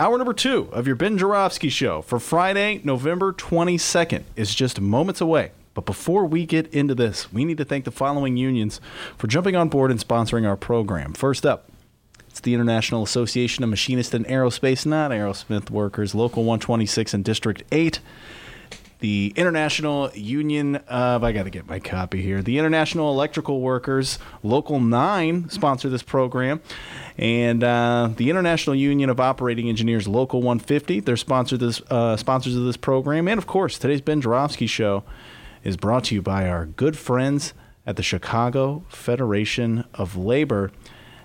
Hour number two of your Ben Joravsky Show for Friday, November 22nd is just moments away. But before we get into this, we need to thank the following unions for jumping on board and sponsoring our program. First up, it's the International Association of Machinists and Aerospace, not Aerosmith Workers, Local 126 and District 8 the International Union of, I got to get my copy here, the International Electrical Workers, Local 9 sponsor this program. And uh, the International Union of Operating Engineers, Local 150, they're sponsor this, uh, sponsors of this program. And of course, today's Ben Joravsky Show is brought to you by our good friends at the Chicago Federation of Labor.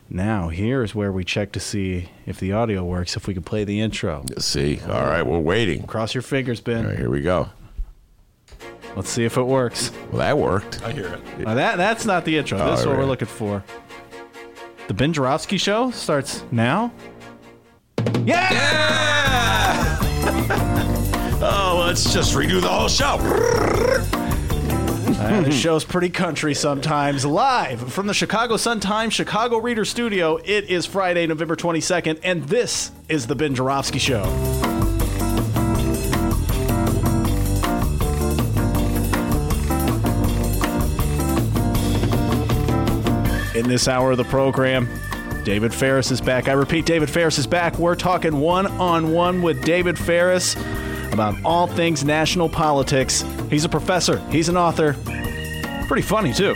Now, here's where we check to see if the audio works, if we can play the intro. Let's See, all right, we're waiting. Cross your fingers, Ben. All right, here we go. Let's see if it works. Well, that worked. I hear it. Now that that's not the intro. This is Oh, what we're right. looking for. The Ben Joravsky Show starts now. Yeah! Oh, let's just redo the whole show. Uh, this show's pretty country sometimes. Live from the Chicago Sun Times Chicago Reader Studio. It is Friday, November 22nd, and this is the Ben Joravsky Show. In this hour of the program, David Faris is back. I repeat, David Faris is back. We're talking one on one with David Faris about all things national politics. He's a professor, he's an author. Pretty funny, too.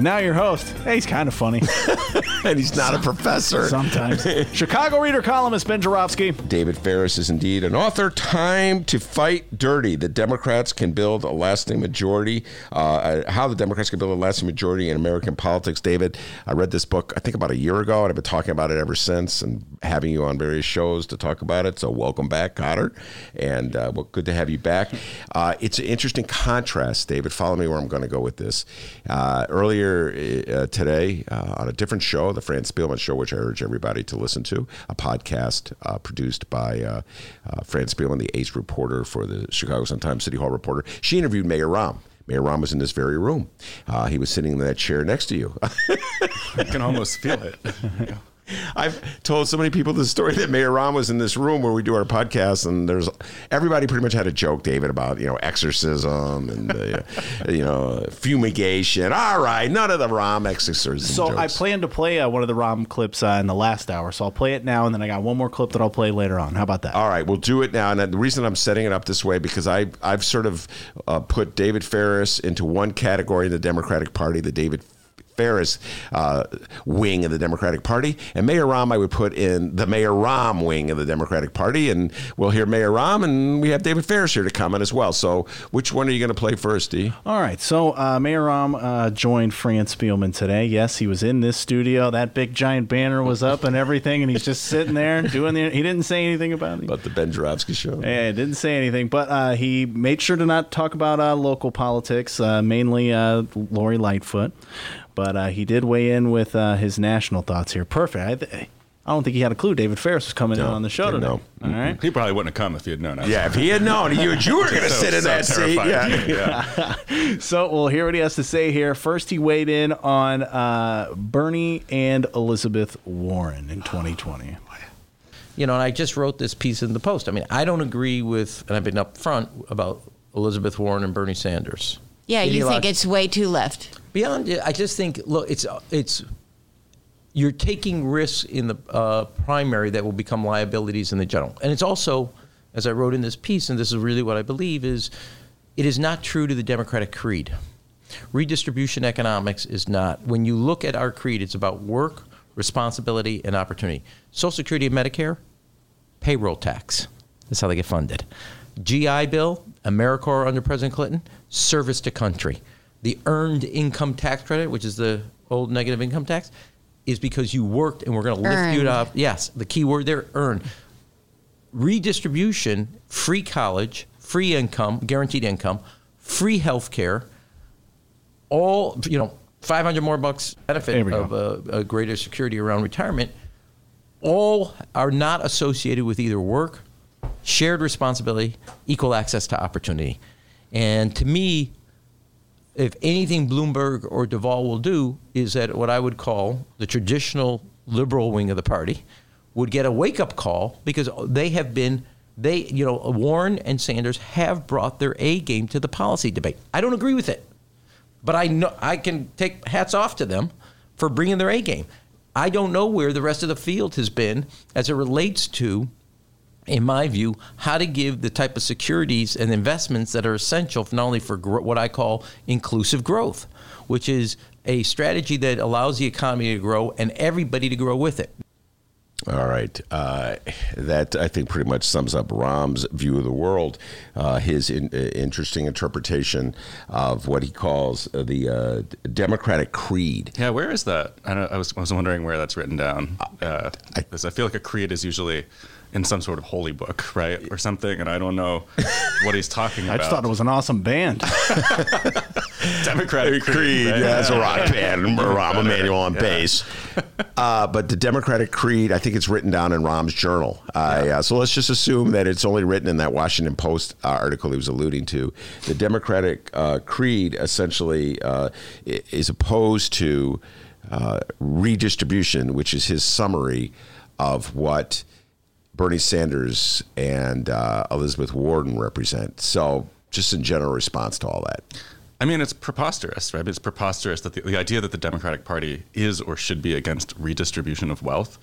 And now your host. Hey, he's kind of funny and he's not a professor. sometimes. Chicago Reader columnist Ben Joravsky. David Faris is indeed an author. Time to fight dirty. The Democrats can build a lasting majority. Uh, how the Democrats can build a lasting majority in American politics. David, I read this book, I think about a year ago, and I've been talking about it ever since and having you on various shows to talk about it. So, welcome back, Cotter. And uh, well, good to have you back. Uh, it's an interesting contrast, David. Follow me where I'm going to go with this. Uh, earlier uh, today, uh, on a different show, the Fran Spielman Show, which I urge everybody to listen to, a podcast uh, produced by uh, uh, Fran Spielman, the ace reporter for the Chicago Sun-Times City Hall reporter. She interviewed Mayor Rahm. Mayor Rahm was in this very room. Uh, he was sitting in that chair next to you. I can almost feel it. I've told so many people the story that Mayor Rahm was in this room where we do our podcast, and there's everybody pretty much had a joke, David, about you know exorcism and uh, you know fumigation. All right, none of the Rahm exorcism. So I jokes. plan to play uh, one of the Rahm clips uh, in the last hour. So I'll play it now, and then I got one more clip that I'll play later on. How about that? All right, we'll do it now. And the reason I'm setting it up this way because I I've sort of uh, put David Faris into one category in the Democratic Party, the David Faris uh, wing of the Democratic Party, and Mayor Rahm I would put in the Mayor Rahm wing of the Democratic Party, and we'll hear Mayor Rahm, and we have David Faris here to comment as well. So, which one are you going to play first, D? All right. So uh, Mayor Rahm uh, joined Fran Spielman today. Yes, he was in this studio. That big giant banner was up and everything, and he's just sitting there doing the. He didn't say anything about it. About the Ben Joravsky show. Yeah, didn't say anything, but uh, he made sure to not talk about uh, local politics, uh, mainly uh, Lori Lightfoot. But uh, he did weigh in with uh, his national thoughts here. Perfect. I, th- I don't think he had a clue David Faris was coming in on the show didn't today. know. All right. He probably wouldn't have come if he had known. I Yeah, if he had known you, you were going to So- sit in so that seat. Yeah. yeah. So we'll hear what he has to say here. First, he weighed in on uh, Bernie and Elizabeth Warren in 2020. you know, and I just wrote this piece in the Post. I mean, I don't agree with, and I've been upfront about Elizabeth Warren and Bernie Sanders. Yeah, you think it's way too left. Beyond? I just think, look, it's it's you're taking risks in the uh, primary that will become liabilities in the general, and it's also, as I wrote in this piece, and this is really what I believe is, it is not true to the Democratic creed. Redistribution economics is not. When you look at our creed, it's about work, responsibility, and opportunity. Social Security and Medicare, payroll tax. That's how they get funded. GI Bill, AmeriCorps under President Clinton, service to country. The earned income tax credit, which is the old negative income tax, is because you worked and we're going to lift you up. Yes, the key word there, earn. redistribution, free college, free income, guaranteed income, free health care, all, you know, 500 more bucks benefit of a, a greater security around retirement, all are not associated with either work, shared responsibility, equal access to opportunity. And to me, if anything Bloomberg or Deval will do is that what I would call the traditional liberal wing of the party would get a wake up call because they have been they you know Warren and Sanders have brought their A game to the policy debate. I don't agree with it. But I know I can take hats off to them for bringing their A game. I don't know where the rest of the field has been as it relates to in my view, how to give the type of securities and investments that are essential for not only for gro- what I call inclusive growth, which is a strategy that allows the economy to grow and everybody to grow with it. All right. Uh, that, I think, pretty much sums up Rahm's view of the world, uh, his in, uh, interesting interpretation of what he calls uh, the uh, Democratic creed. Yeah, where is that? I, don't, I was I was wondering where that's written down. Uh, because I feel like a creed is usually in some sort of holy book, right, or something, and I don't know what he's talking about. I just thought it was an awesome band. Democratic creed. Creed, right? yeah, it's a rock band. Rahm Emanuel on bass. Uh, but the Democratic Creed, I think it's written down in Rahm's journal. Uh, yeah. So let's just assume that it's only written in that Washington Post uh, article he was alluding to. The Democratic uh, Creed essentially uh, is opposed to uh, redistribution, which is his summary of what Bernie Sanders and uh, Elizabeth Warren represent. So, just in general response to all that. I mean, it's preposterous, right? It's preposterous that the, the idea that the Democratic Party is or should be against redistribution of wealth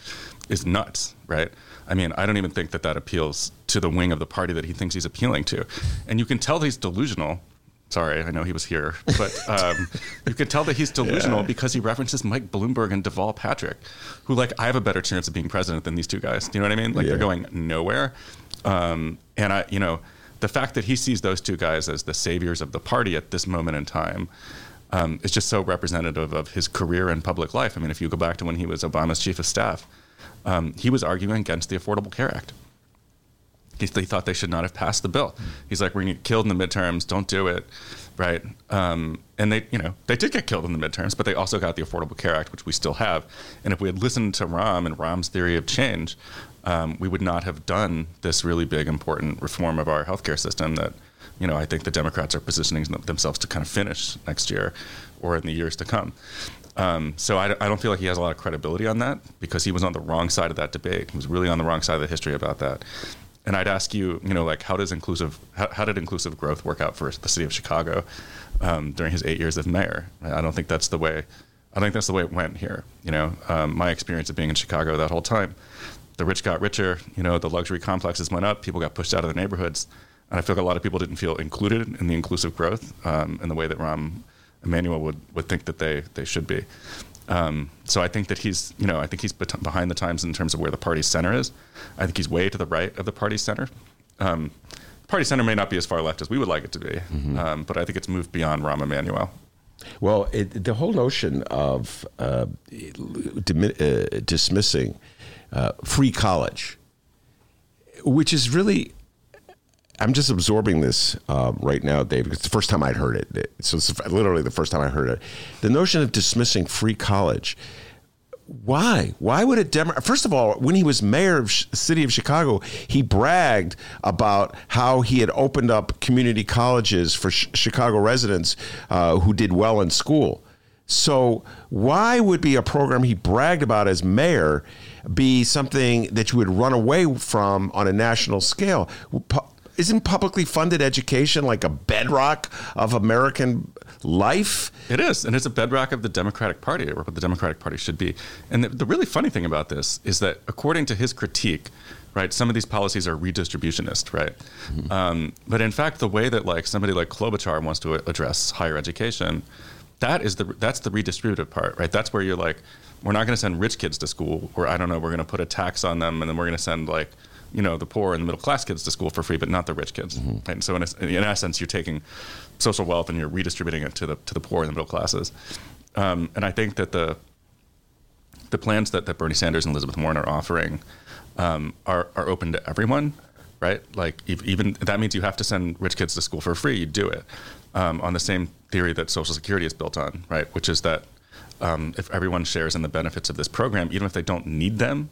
is nuts, right? I mean, I don't even think that that appeals to the wing of the party that he thinks he's appealing to. And you can tell he's delusional. Sorry, I know he was here, but um, you can tell that he's delusional because he references Mike Bloomberg and Deval Patrick, who, like, I have a better chance of being president than these two guys. Do you know what I mean? Like, Yeah. they're going nowhere. Um, and I, you know, the fact that he sees those two guys as the saviors of the party at this moment in time um, is just so representative of his career and public life. I mean, if you go back to when he was Obama's chief of staff, um, he was arguing against the Affordable Care Act. He, thought they should not have passed the bill. He's like, we're going to get killed in the midterms. Don't do it, right? Um, and they, you know, they did get killed in the midterms, but they also got the Affordable Care Act, which we still have. And if we had listened to Rahm and Rahm's theory of change, um, we would not have done this really big, important reform of our healthcare system that, you know, I think the Democrats are positioning themselves to kind of finish next year or in the years to come. Um, so I, I don't feel like he has a lot of credibility on that because he was on the wrong side of that debate. He was really on the wrong side of the history about that. And I'd ask you, you know, like how does inclusive, how, how did inclusive growth work out for the city of Chicago um, during his eight years as mayor? I don't think that's the way. I think that's the way it went here. You know, um, my experience of being in Chicago that whole time, the rich got richer. You know, the luxury complexes went up. People got pushed out of their neighborhoods, and I feel like a lot of people didn't feel included in the inclusive growth um, in the way that Rahm Emanuel would, would think that they they should be. Um, so I think that he's, you know, I think he's bet- behind the times in terms of where the party's center is. I think he's way to the right of the party center. Um, party center may not be as far left as we would like it to be, um, but I think it's moved beyond Rahm Emanuel. Well, it, the whole notion of uh, dimi- uh, dismissing uh, free college, which is really, I'm just absorbing this um, right now, Dave. It's the first time I'd heard it. So it's literally the first time I heard it. The notion of dismissing free college. Why? Why would a Democrat? First of all, when he was mayor of the city of Chicago, he bragged about how he had opened up community colleges for sh- Chicago residents uh, who did well in school. So why would be a program he bragged about as mayor be something that you would run away from on a national scale? Isn't publicly funded education like a bedrock of American life? It is, and it's a bedrock of the Democratic Party, or what the Democratic Party should be. And the, the really funny thing about this is that, according to his critique, right, some of these policies are redistributionist, right? Um, but in fact, the way that like somebody like Klobuchar wants to address higher education, that is the that's the redistributive part, right? That's where you're like, we're not going to send rich kids to school, or I don't know, we're going to put a tax on them, and then we're going to send like you know the poor and the middle class kids to school for free, but not the rich kids. Right? And so in, a, in essence, you're taking social wealth and you're redistributing it to the to the poor and the middle classes. Um, and I think that the the plans that, that Bernie Sanders and Elizabeth Warren are offering um, are, are open to everyone, right? Like even that means you have to send rich kids to school for free. You do it um, on the same theory that Social Security is built on, right? Which is that um, if everyone shares in the benefits of this program, even if they don't need them,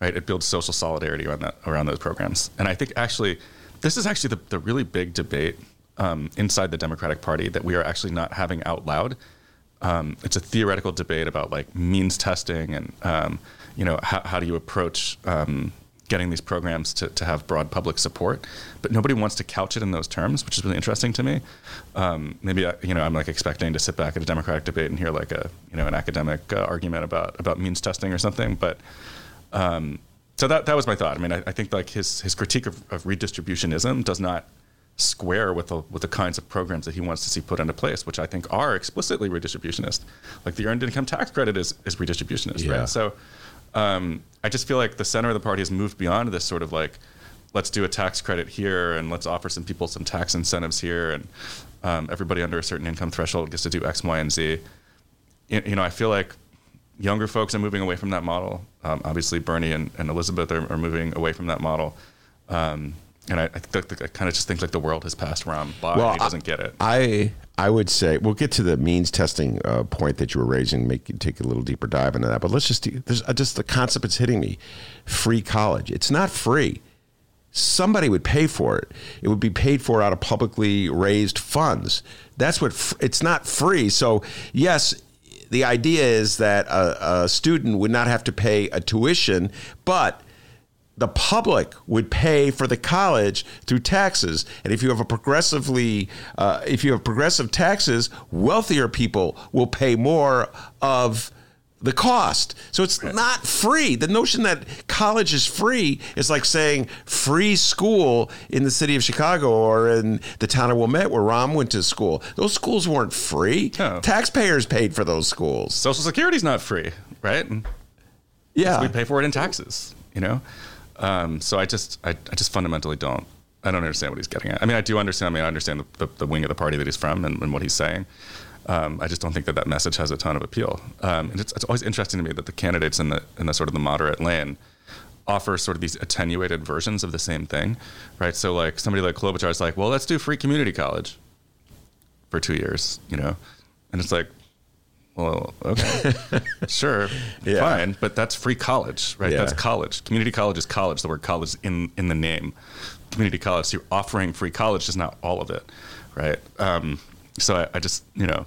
right? It builds social solidarity around that around those programs. And I think actually, this is actually the, the really big debate um, inside the Democratic Party that we are actually not having out loud. Um, it's a theoretical debate about like means testing and um, you know how, how do you approach um, getting these programs to, to have broad public support, but nobody wants to couch it in those terms, which is really interesting to me. Um, maybe I, you know I'm like expecting to sit back at a Democratic debate and hear like a you know an academic uh, argument about about means testing or something, but um, so that that was my thought. I mean, I, I think like his his critique of, of, redistributionism does not square with the with the kinds of programs that he wants to see put into place, which I think are explicitly redistributionist. Like the earned income tax credit is is redistributionist, yeah. right? So um, I just feel like the center of the party has moved beyond this sort of like let's do a tax credit here and let's offer some people some tax incentives here and um, everybody under a certain income threshold gets to do X, Y, and Z. You, you know, I feel like younger folks are moving away from that model. Um, obviously, Bernie and, and Elizabeth are, are, moving away from that model. Um, and I, I, th- I kind of just think like the world has passed Rahm by. Well, he doesn't I, get it. I I would say we'll get to the means testing uh, point that you were raising. Make you take a little deeper dive into that. But let's just there's uh, just the concept that's hitting me: free college. It's not free. Somebody would pay for it. It would be paid for out of publicly raised funds. That's what f- it's not free. So yes, the idea is that a, a student would not have to pay a tuition, but the public would pay for the college through taxes. And if you have a progressively, uh, if you have progressive taxes, wealthier people will pay more of the cost. So it's not free. The notion that college is free is like saying free school in the city of Chicago or in the town of Wilmette where Rahm went to school. Those schools weren't free. Taxpayers paid for those schools. Social Security's not free, right? Yeah. We pay for it in taxes, you know? Um, so I just, I, I just fundamentally don't I don't understand what he's getting at. I mean, I do understand. I mean, I understand the, the, the wing of the party that he's from and, and what he's saying. Um, I just don't think that that message has a ton of appeal. Um, and it's, it's, always interesting to me that the candidates in the in the sort of the moderate lane offer sort of these attenuated versions of the same thing, right? So like somebody like Klobuchar is like, well, let's do free community college for two years, you know, and it's like, well, okay, sure, yeah. fine, but that's free college, right? Yeah. That's college. Community college is college. The word college is in in the name. Community college. So you're offering free college, is not all of it, right? Um, so I, I, just, you know,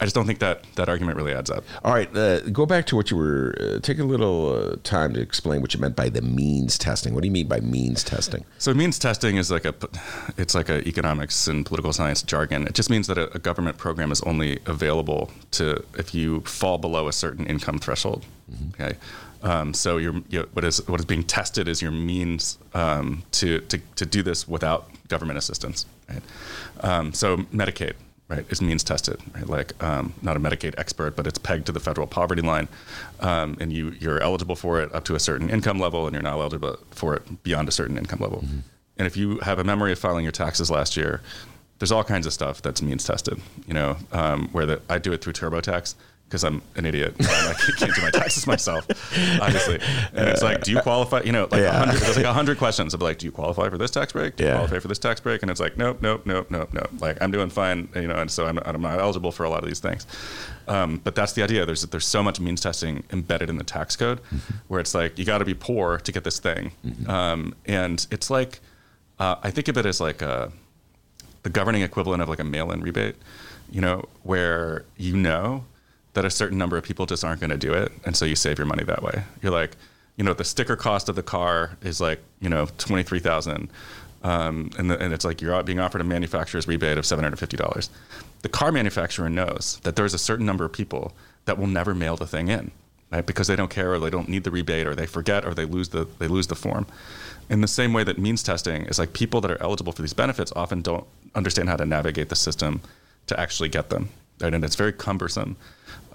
I just don't think that that argument really adds up. All right, uh, go back to what you were. Uh, take a little uh, time to explain what you meant by the means testing. What do you mean by means testing? So means testing is like a, it's like a economics and political science jargon. It just means that a, a government program is only available to if you fall below a certain income threshold. Mm-hmm. Okay. Um, so you what is what is being tested is your means um, to, to to do this without government assistance. Right. Um, so Medicaid right, is means tested, right? Like um, not a Medicaid expert, but it's pegged to the federal poverty line, um, and you you're eligible for it up to a certain income level, and you're not eligible for it beyond a certain income level. Mm-hmm. And if you have a memory of filing your taxes last year, there's all kinds of stuff that's means tested. You know, um, where the, I do it through TurboTax because I'm an idiot. I can't do my taxes myself, obviously. And it's like, do you qualify? You know, like yeah. there's like a hundred questions of like, do you qualify for this tax break? Do you yeah. qualify for this tax break? And it's like, nope, nope, nope, nope, nope. Like I'm doing fine, you know, and so I'm, I'm not eligible for a lot of these things. Um, but that's the idea. There's there's so much means testing embedded in the tax code, mm-hmm. where it's like you got to be poor to get this thing, mm-hmm. um, and it's like uh, I think of it as like a, the governing equivalent of like a mail-in rebate, you know, where you know that a certain number of people just aren't going to do it, and so you save your money that way. You're like, you know, the sticker cost of the car is like, you know, twenty three thousand, um, and and it's like you're being offered a manufacturer's rebate of seven hundred fifty dollars. The car manufacturer knows that there's a certain number of people that will never mail the thing in, right? Because they don't care or they don't need the rebate or they forget or they lose the they lose the form. In the same way that means testing is like people that are eligible for these benefits often don't understand how to navigate the system to actually get them, right? And it's very cumbersome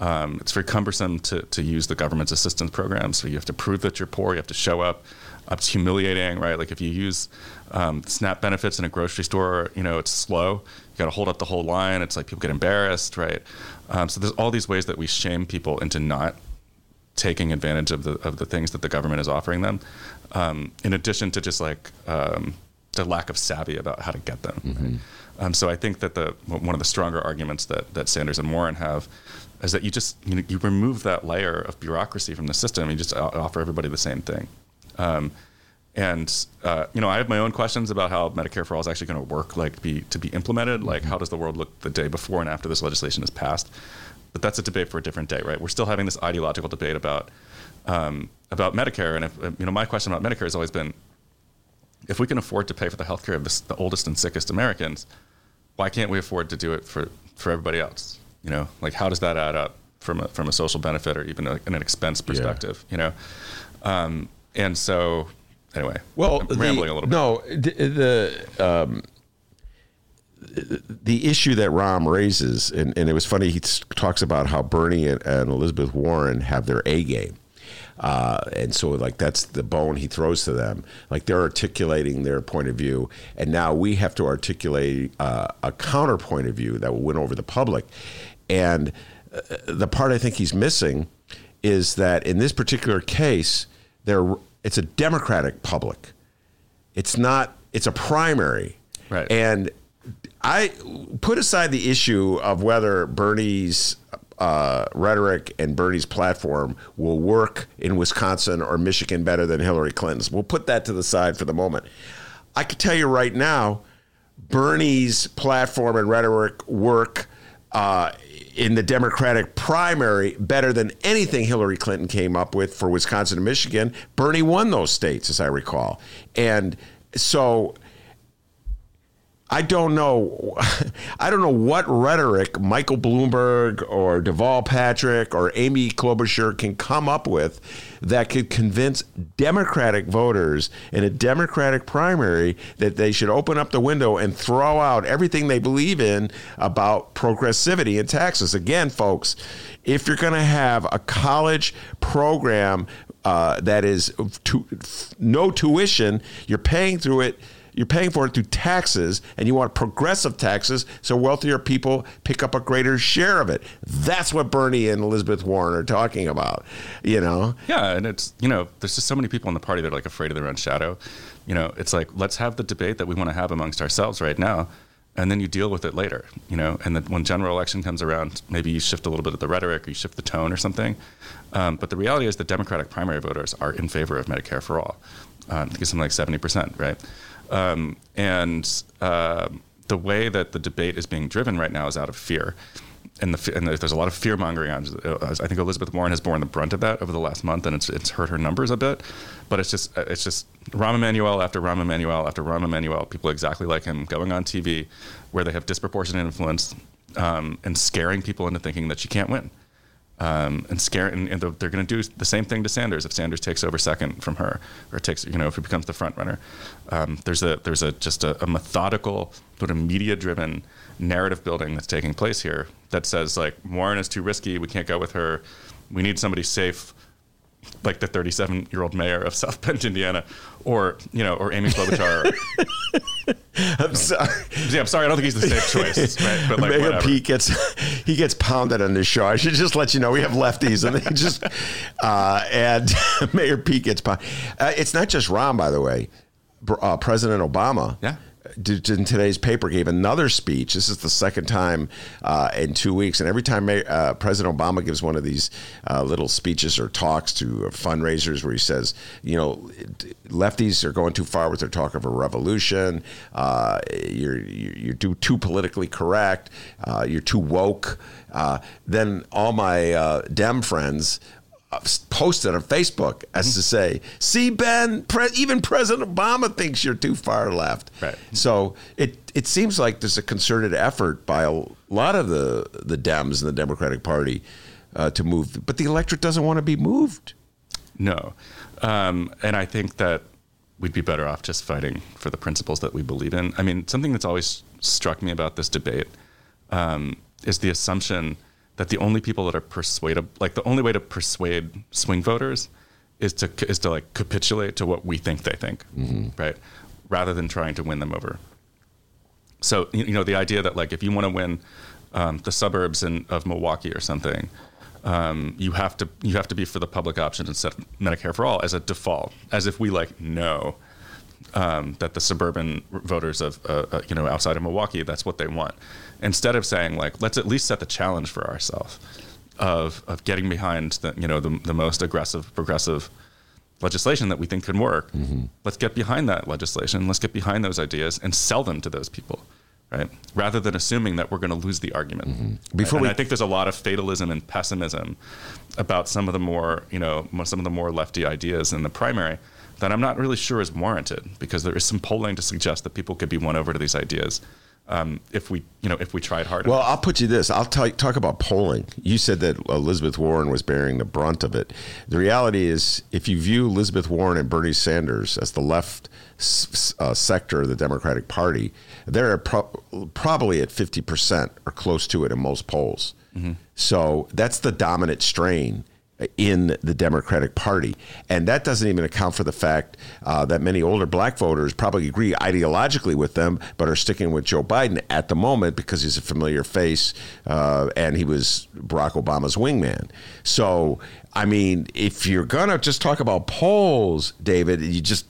um, it's very cumbersome to, to use the government's assistance program. So you have to prove that you're poor. You have to show up. It's humiliating, right? Like if you use um, SNAP benefits in a grocery store, you know, it's slow. You got to hold up the whole line. It's like people get embarrassed, right? Um, so there's all these ways that we shame people into not taking advantage of the of the things that the government is offering them, um, in addition to just like um, the lack of savvy about how to get them. Right? Um, so I think that the one of the stronger arguments that that Sanders and Warren have is that you just you, know, you remove that layer of bureaucracy from the system. You just offer everybody the same thing. Um, and uh, you know, I have my own questions about how Medicare for All is actually going to work, like be to be implemented. Like, how does the world look the day before and after this legislation is passed? But that's a debate for a different day, right? We're still having this ideological debate about um, about Medicare, and if, you know, my question about Medicare has always been, if we can afford to pay for the health care of the, the oldest and sickest Americans, why can't we afford to do it for for everybody else? You know, like how does that add up from a from a social benefit or even a, an expense perspective? Yeah. You know, um, and so anyway, well, I'm rambling the, a little bit. No, the um, the issue that Rahm raises, and, and, it was funny. He talks about how Bernie and, and Elizabeth Warren have their A game. Uh, and so, like, that's the bone he throws to them. Like, they're articulating their point of view, and now we have to articulate uh, a counter point of view that will win over the public. And uh, the part I think he's missing is that in this particular case, there it's a Democratic public. It's not. It's a primary. Right. And I put aside the issue of whether Bernie's uh, rhetoric and Bernie's platform will work in Wisconsin or Michigan better than Hillary Clinton's. We'll put that to the side for the moment. I can tell you right now, Bernie's platform and rhetoric work uh, in the Democratic primary better than anything Hillary Clinton came up with for Wisconsin and Michigan. Bernie won those states, as I recall. And so I don't know. I don't know what rhetoric Michael Bloomberg or Deval Patrick or Amy Klobuchar can come up with that could convince Democratic voters in a Democratic primary that they should open up the window and throw out everything they believe in about progressivity and taxes. Again, folks, if you're going to have a college program uh, that is to, no tuition, you're paying through it you're paying for it through taxes and you want progressive taxes so wealthier people pick up a greater share of it. That's what Bernie and Elizabeth Warren are talking about, you know? Yeah, and it's, you know, there's just so many people in the party that are like afraid of their own shadow. You know, it's like, let's have the debate that we want to have amongst ourselves right now. And then you deal with it later, you know. And then when general election comes around, maybe you shift a little bit of the rhetoric, or you shift the tone, or something. Um, but the reality is, the Democratic primary voters are in favor of Medicare for all. Um, I think it's something like seventy percent, right? Um, and uh, the way that the debate is being driven right now is out of fear. And, the, and there's a lot of fear mongering on. I think Elizabeth Warren has borne the brunt of that over the last month, and it's, it's hurt her numbers a bit. But it's just it's just Rahm Emanuel after Rahm Emanuel after Rahm Emanuel, people exactly like him going on TV, where they have disproportionate influence um, and scaring people into thinking that she can't win um, and scare and, and they're going to do the same thing to Sanders if Sanders takes over second from her or takes you know if he becomes the front runner. Um, there's a there's a just a, a methodical sort of media driven narrative building that's taking place here that says like Warren is too risky. We can't go with her. We need somebody safe like the 37 year old mayor of South Bend, Indiana, or you know, or Amy Klobuchar. I'm sorry. Yeah, I'm sorry. I don't think he's the safe choice. Right? But like, Mayor whatever. Pete gets he gets pounded on this show. I should just let you know we have lefties, and they just uh, and Mayor Pete gets pounded. Uh, it's not just Rahm, by the way. Uh, President Obama. Yeah in today's paper gave another speech. This is the second time uh, in two weeks, and every time uh, President Obama gives one of these uh, little speeches or talks to fundraisers where he says, you know, lefties are going too far with their talk of a revolution. Uh, you're you're too, too politically correct. Uh, you're too woke. Uh, then all my Dem friends posted on Facebook as mm-hmm. to say, "See, Ben, pre- even President Obama thinks you're too far left." Right. So it it seems like there's a concerted effort by a lot of the the Dems and the Democratic Party uh, to move, but the electorate doesn't want to be moved. No, um, and I think that we'd be better off just fighting for the principles that we believe in. I mean, something that's always struck me about this debate um, is the assumption that the only people that are persuadable, like the only way to persuade swing voters, is to is to like capitulate to what we think they think, mm-hmm. right? Rather than trying to win them over. So you know the idea that like if you want to win um, the suburbs in, of Milwaukee or something, um, you have to you have to be for the public option instead of Medicare for all as a default, as if we like know um, that the suburban voters of uh, uh, you know outside of Milwaukee that's what they want, instead of saying like let's at least set the challenge for ourselves of of getting behind the you know the, the most aggressive progressive legislation that we think can work. Mm-hmm. Let's get behind that legislation. Let's get behind those ideas and sell them to those people, right? Rather than assuming that we're going to lose the argument. Mm-hmm. Before and we- I think there's a lot of fatalism and pessimism about some of the more, you know, some of the more lefty ideas in the primary that I'm not really sure is warranted because there is some polling to suggest that people could be won over to these ideas um, if we, you know, if we tried hard. Well, enough. I'll put you this. I'll tell talk about polling. You said that Elizabeth Warren was bearing the brunt of it. The reality is, if you view Elizabeth Warren and Bernie Sanders as the left s- uh, sector of the Democratic Party, they're pro- probably at 50% or close to it in most polls. So that's the dominant strain in the Democratic Party. And that doesn't even account for the fact uh, that many older black voters probably agree ideologically with them, but are sticking with Joe Biden at the moment because he's a familiar face uh, and he was Barack Obama's wingman. So, I mean, if you're going to just talk about polls, David, you just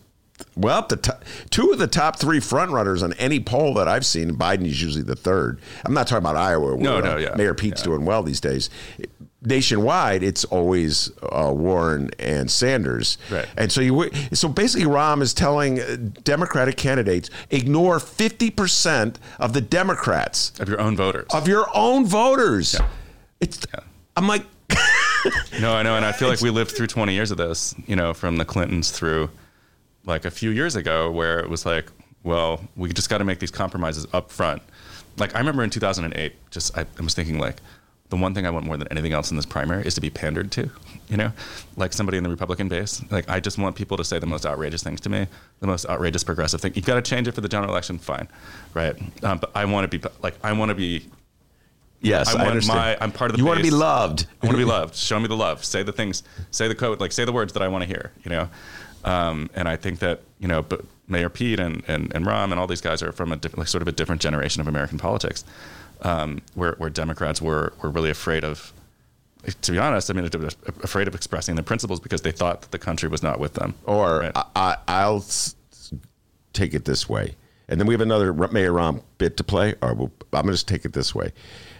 well, the top, two of the top three frontrunners on any poll that I've seen, Biden is usually the third. I'm not talking about Iowa. No, no, uh, yeah. Mayor Pete's Yeah. doing well these days. Nationwide, it's always uh, Warren and Sanders, Right. and so you so basically, Rahm is telling uh, Democratic candidates ignore 50 percent of the Democrats of your own voters. of your own voters. Yeah. It's Yeah. I'm like, No, I know, and I feel like we lived through 20 years of this, you know, from the Clintons through like a few years ago, where it was like, well, we just got to make these compromises up front. Like I remember in 2008, just I, I was thinking like, the one thing I want more than anything else in this primary is to be pandered to, you know, like somebody in the Republican base. Like I just want people to say the most outrageous things to me, the most outrageous progressive thing. You've got to change it for the general election, fine, right? Um, but I want to be like I want to be yes, I I, want understand. my- I'm part of the You want to be loved. I want to be loved. Show me the love. Say the things. Say the code. Like say the words that I want to hear. You know. Um, and I think that you know, but Mayor Pete and and and Rahm and all these guys are from a different, like sort of a different generation of American politics, um, where where Democrats were were really afraid of. To be honest, I mean, afraid of expressing their principles because they thought that the country was not with them. Or Right. I, I, I'll s- take it this way. And then we have another Mayor Rahm bit to play. Or we'll, I'm going to just take it this way.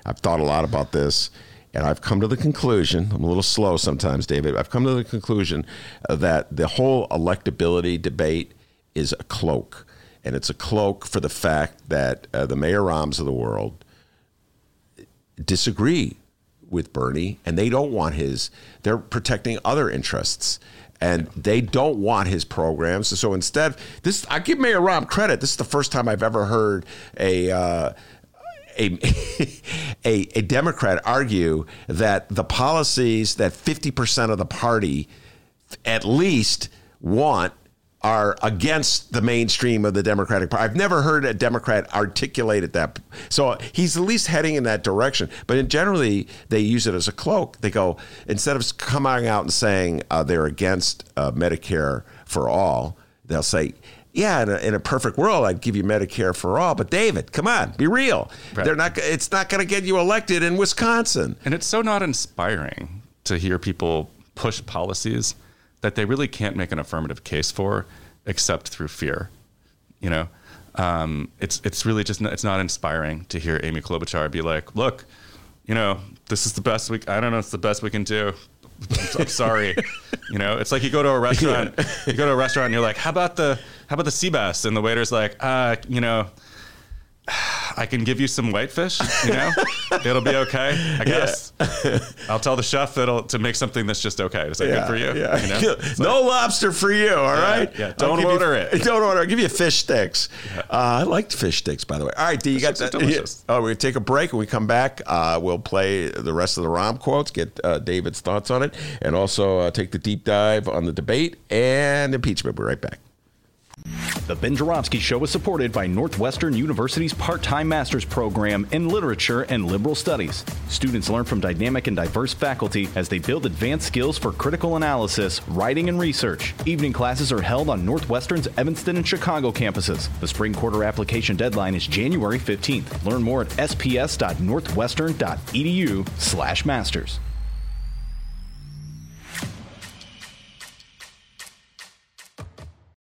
I've thought a lot about this, and I've come to the conclusion. I'm a little slow sometimes, David. I've come to the conclusion that the whole electability debate is a cloak, and it's a cloak for the fact that uh, the Mayor Rahms of the world disagree with Bernie and they don't want his they're protecting other interests and they don't want his programs. So instead this I give Mayor Rahm credit. This is the first time I've ever heard a uh, a, a a Democrat argue that the policies that 50% of the party at least want are against the mainstream of the Democratic Party. I've never heard a Democrat articulate it that. So he's at least heading in that direction. But in generally, they use it as a cloak. They go instead of coming out and saying uh, they're against uh, Medicare for all, they'll say. Yeah, in a, in a perfect world, I'd give you Medicare for all. But David, come on, be real. Right. They're not. It's not going to get you elected in Wisconsin. And it's so not inspiring to hear people push policies that they really can't make an affirmative case for except through fear. You know, um, it's it's really just not, it's not inspiring to hear Amy Klobuchar be like, "Look, you know, this is the best we. I don't know, it's the best we can do. I'm, I'm sorry." you know, it's like you go to a restaurant, you go to a restaurant, and you're like, "How about the how about the sea bass?" And the waiter's like, "Uh, you know." I can give you some whitefish, you know, it'll be okay, I guess. I'll tell the chef that'll to make something that's just okay. Is that good for you? Yeah. You know? No lobster for you. All right. yeah. Don't give you- order it. Don't order. I'll give you fish sticks. Uh, I liked fish sticks, by the way. All right, D, you got that? delicious. Oh, we're gonna take a break. When we come back, uh, we'll play the rest of the Rahm quotes, get uh, David's thoughts on it, and also uh, take the deep dive on the debate and impeachment. We're right back. The Ben Joravsky Show is supported by Northwestern University's part-time master's program in literature and liberal studies. Students learn from dynamic and diverse faculty as they build advanced skills for critical analysis, writing, and research. Evening classes are held on Northwestern's Evanston and Chicago campuses. The spring quarter application deadline is January 15th. Learn more at sps.northwestern.edu/masters.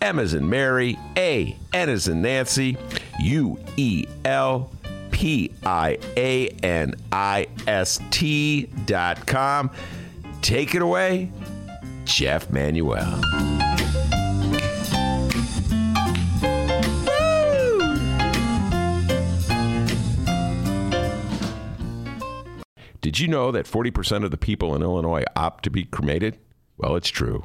M as in Mary, A, N as in Nancy, U E L P I A N I S T dot com. Take it away, Jeff Manuel. Did you know that 40% of the people in Illinois opt to be cremated? Well, it's true.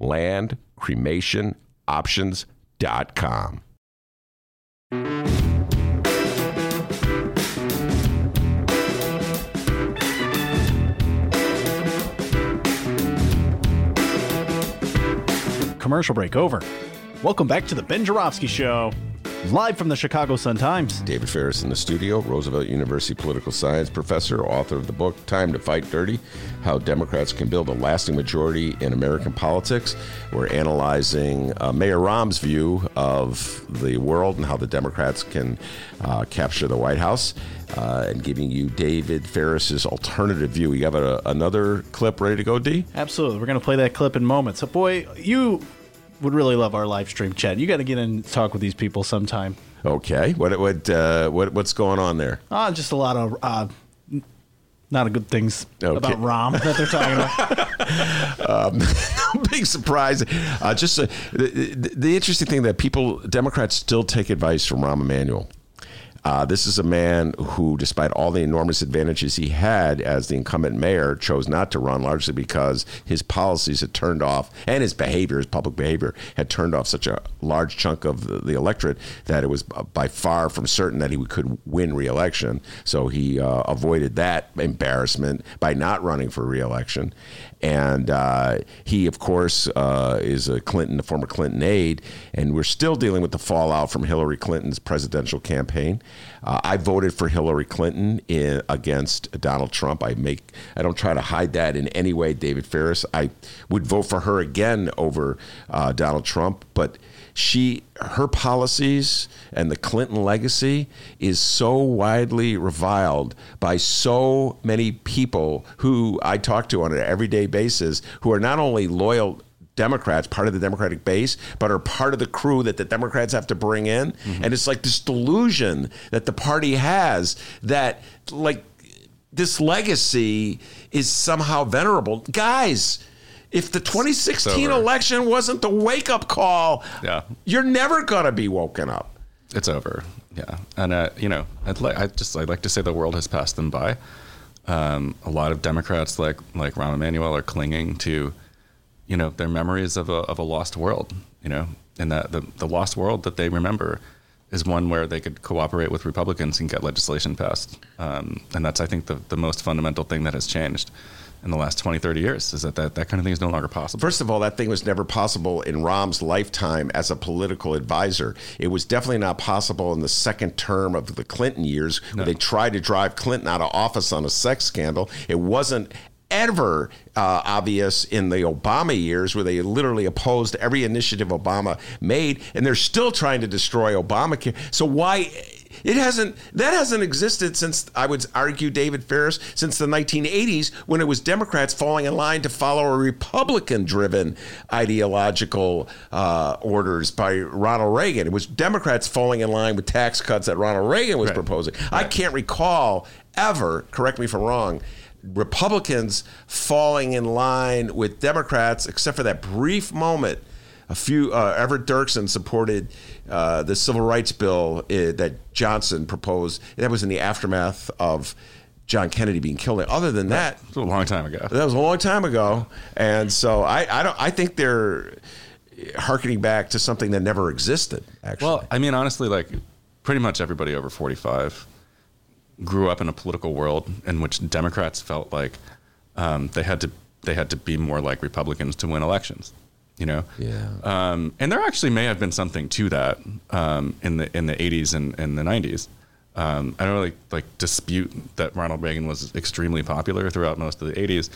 Land Cremation Options.com. Commercial break over. Welcome back to the Ben Joravsky Show, live from the Chicago Sun Times. David Faris in the studio, Roosevelt University political science professor, author of the book Time to Fight Dirty How Democrats Can Build a Lasting Majority in American Politics. We're analyzing uh, Mayor Rahm's view of the world and how the Democrats can uh, capture the White House. Uh, and giving you David Faris's alternative view. You have a, another clip ready to go, D? Absolutely. We're going to play that clip in moments. So, boy, you would really love our live stream chat. You got to get in and talk with these people sometime. Okay. What what uh, what what's going on there? Uh, just a lot of uh, not a good things Okay. about Rahm that they're talking about. big surprise. Uh, just uh, the, the, the interesting thing that people, Democrats, still take advice from Rahm Emanuel. Uh, this is a man who, despite all the enormous advantages he had as the incumbent mayor, chose not to run largely because his policies had turned off and his behavior, his public behavior, had turned off such a large chunk of the, the electorate that it was by far from certain that he could win re-election. So he uh, avoided that embarrassment by not running for re-election. And uh, he, of course, uh, is a Clinton, a former Clinton aide, and we're still dealing with the fallout from Hillary Clinton's presidential campaign. Uh, I voted for Hillary Clinton in, against Donald Trump. I make, I don't try to hide that in any way, David Faris. I would vote for her again over uh, Donald Trump, but she her policies and the Clinton legacy is so widely reviled by so many people who I talk to on an everyday basis who are not only loyal Democrats, part of the Democratic base, but are part of the crew that the Democrats have to bring in. Mm-hmm. And it's like this delusion that the party has that like this legacy is somehow venerable. Guys, if the 2016 election wasn't the wake up call, Yeah. you're never going to be woken up. It's over. Yeah, and uh, you know, I'd like I just I'd like to say the world has passed them by. Um, a lot of Democrats like like Rahm Emanuel are clinging to, you know, their memories of a of a lost world. You know, and that the the lost world that they remember is one where they could cooperate with Republicans and get legislation passed. Um, and that's I think the the most fundamental thing that has changed in the last 20, 30 years is that that, that kind of thing is no longer possible. First of all, that thing was never possible in Rahm's lifetime as a political advisor. It was definitely not possible in the second term of the Clinton years, where they tried to drive Clinton out of office on a sex scandal. It wasn't ever uh, obvious in the Obama years, where they literally opposed every initiative Obama made, and they're still trying to destroy Obamacare. So why? It hasn't that hasn't existed since I would argue David Faris since the 1980s when it was Democrats falling in line to follow a Republican-driven ideological uh, orders by Ronald Reagan. It was Democrats falling in line with tax cuts that Ronald Reagan was Right. proposing. I can't recall ever. Correct me if I'm wrong. Republicans falling in line with Democrats, except for that brief moment a few uh, Everett Dirksen supported uh, the civil rights bill uh, that Johnson proposed. That was in the aftermath of John Kennedy being killed. Other than that, It was a long time ago. that was a long time ago, and so I, I don't. I think they're harkening back to something that never existed. Actually, Well, I mean, honestly, like pretty much everybody over 45 grew up in a political world in which Democrats felt like um, they had to they had to be more like Republicans to win elections. You know, Yeah. Um, and there actually may have been something to that um, in the in the 80s and, and the 90s. Um, I don't really like dispute that Ronald Reagan was extremely popular throughout most of the 80s,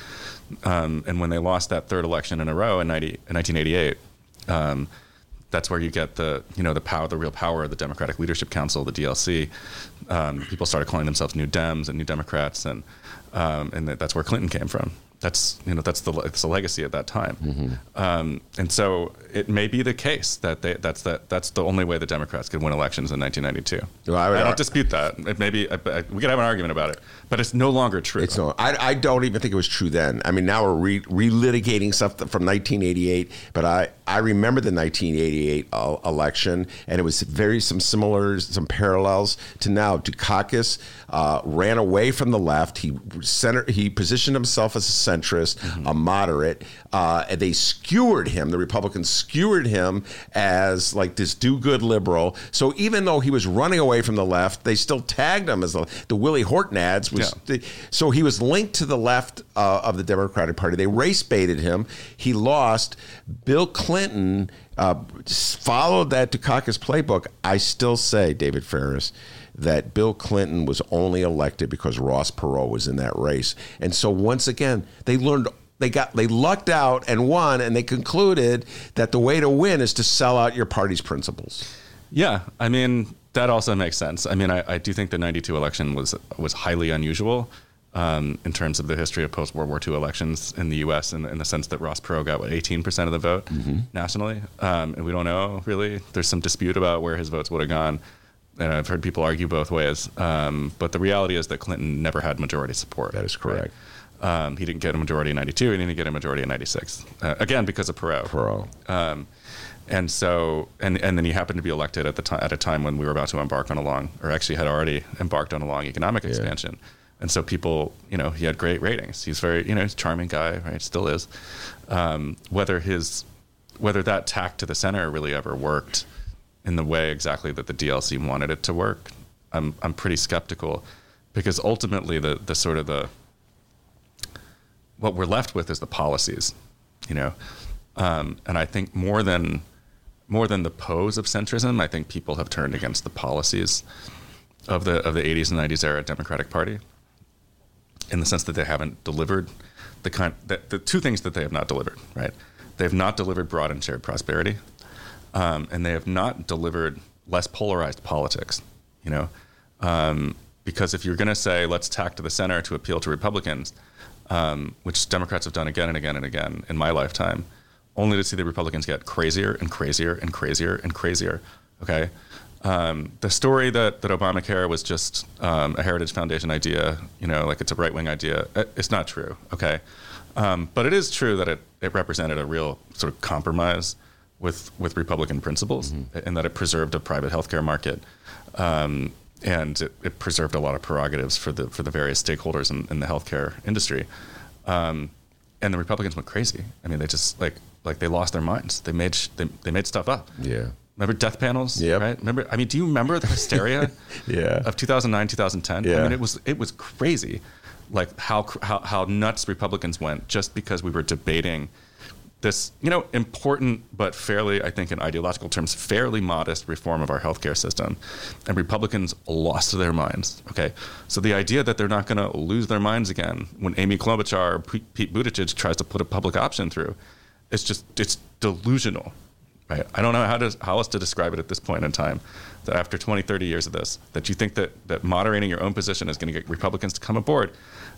um, and when they lost that third election in a row in, 90, in 1988, um, that's where you get the you know the power, the real power of the Democratic Leadership Council, the DLC. Um, people started calling themselves New Dems and New Democrats, and um, and that's where Clinton came from. That's you know that's the it's the legacy at that time, um, and so it may be the case that they, that's that that's the only way the Democrats could win elections in 1992. Well, I I don't dispute that. It may be I, I, we could have an argument about it, but it's no longer true. It's no. I, I don't even think it was true then. I mean, now we're re, relitigating stuff from 1988, but I, I remember the 1988 uh, election, and it was very some similar, some parallels to now. Dukakis uh, ran away from the left. He center, he positioned himself as a centrist, a moderate. Uh, and they skewered him. The Republicans skewered him as like this do-good liberal. So even though he was running away from the left, they still tagged him as the, the Willie Horton ads was Yeah. so he was linked to the left uh, of the Democratic Party. They race baited him. He lost. Bill Clinton uh, followed that Dukakis playbook. I still say, David Faris, that Bill Clinton was only elected because Ross Perot was in that race. And so once again, they learned. They got they lucked out and won, and they concluded that the way to win is to sell out your party's principles. Yeah, I mean that also makes sense. I mean, I, I do think the '92 election was was highly unusual um, in terms of the history of post World War II elections in the U.S. In, in the sense that Ross Perot got what 18 percent of the vote nationally, um, and we don't know really. There's some dispute about where his votes would have gone, and I've heard people argue both ways. Um, but the reality is that Clinton never had majority support. That is correct. right? Um, he didn't get a majority in '92. He didn't get a majority in '96. Uh, again, because of Perot. Perot. And so, and, and then he happened to be elected at the time at a time when we were about to embark on a long, or actually had already embarked on a long economic expansion. And so people, you know, he had great ratings. He's very, you know, he's a charming guy, right? Still is. Um, whether his, whether that tack to the center really ever worked in the way exactly that the DLC wanted it to work, I'm I'm pretty skeptical, because ultimately the the sort of the what we're left with is the policies, you know, um, and I think more than more than the pose of centrism, I think people have turned against the policies of the of the 80s and 90s era Democratic Party, in the sense that they haven't delivered the kind that the two things that they have not delivered. Right, they have not delivered broad and shared prosperity, um, and they have not delivered less polarized politics. You know, um, because if you're going to say let's tack to the center to appeal to Republicans, um, which Democrats have done again and again and again in my lifetime, only to see the Republicans get crazier and crazier and crazier and crazier. Okay. Um, the story that, that Obamacare was just um, a Heritage Foundation idea, you know, like it's a right wing idea, uh, it's not true. Okay. Um, but it is true that it, it represented a real sort of compromise with, with Republican principles and that it preserved a private healthcare market. Um, and it, it preserved a lot of prerogatives for the, for the various stakeholders in, in the healthcare industry. Um, and the Republicans went crazy. I mean, they just like like they lost their minds. They made sh- they, they made stuff up. Yeah. Remember death panels? Yeah. Right. Remember? I mean, do you remember the hysteria? Yeah. Of 2009, 2010. Yeah. I mean, it was it was crazy, like how how how nuts Republicans went just because we were debating this, you know, important but fairly, I think, in ideological terms, fairly modest reform of our healthcare system, and Republicans lost their minds. Okay, so the idea that they're not going to lose their minds again when Amy Klobuchar or Pete Buttigieg tries to put a public option through, it's just it's delusional. Right? I don't know how to how else to describe it at this point in time. That after 20, 30 years of this, that you think that that moderating your own position is going to get Republicans to come aboard,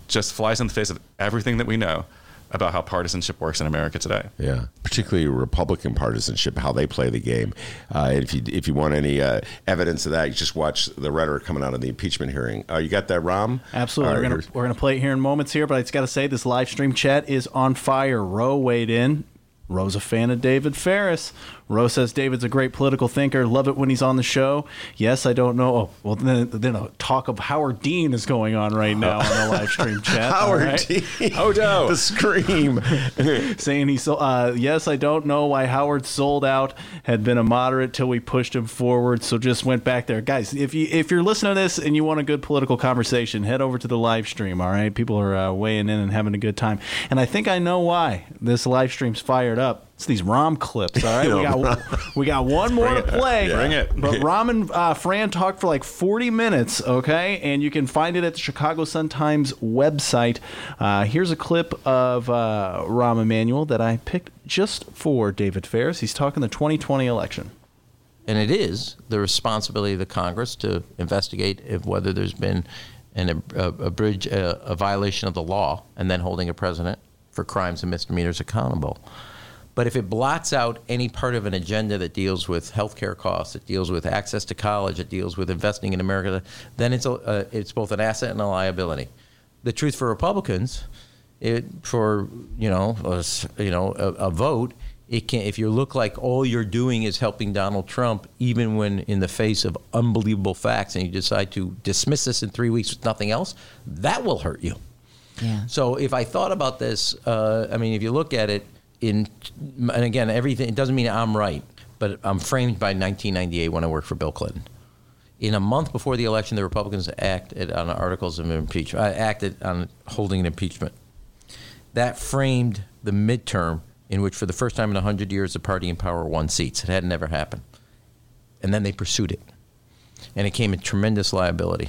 just flies in the face of everything that we know about how partisanship works in America today. Yeah, particularly Republican partisanship, how they play the game. Uh, if you if you want any uh, evidence of that, you just watch the rhetoric coming out of the impeachment hearing. Uh, you got that, Rahm? Absolutely. All we're gonna we're gonna play it here in moments here, but I just got to say this live stream chat is on fire. Roe weighed in. Roe's a fan of David Faris. Roe says David's a great political thinker. Love it when he's on the show. Yes, I don't know. Oh, well, then, then a talk of Howard Dean is going on right now on the live stream chat. Howard right. Dean. Oh, no. the scream. saying he sold. Uh, yes, I don't know why Howard sold out. Had been a moderate till we pushed him forward, so just went back there, guys. If you if you're listening to this and you want a good political conversation, head over to the live stream. All right, people are uh, weighing in and having a good time, and I think I know why this live stream's fired up. It's these Rahm clips. All right, we got we got one more to play. Bring it. But Rahm and uh, Fran talked for like 40 minutes, okay? And you can find it at the Chicago Sun-Times website. Uh, here's a clip of uh, Rahm Emanuel that I picked just for David Faris. He's talking the 2020 election. And it is the responsibility of the Congress to investigate if whether there's been an, a, a bridge, a, a violation of the law, and then holding a president for crimes and misdemeanors accountable. But if it blots out any part of an agenda that deals with healthcare costs, it deals with access to college, it deals with investing in America, then it's a, uh, it's both an asset and a liability. The truth for Republicans, it for you know a, you know a, a vote, it can if you look like all you're doing is helping Donald Trump, even when in the face of unbelievable facts, and you decide to dismiss this in three weeks with nothing else, that will hurt you. Yeah. So if I thought about this, uh, I mean, if you look at it in, and again, everything, it doesn't mean I'm right, but I'm framed by 1998 when I worked for Bill Clinton. In a month before the election, the Republicans acted on articles of impeachment, uh, acted on holding an impeachment. That framed the midterm in which, for the first time in 100 years, the party in power won seats. It had never happened. And then they pursued it. And it came in tremendous liability,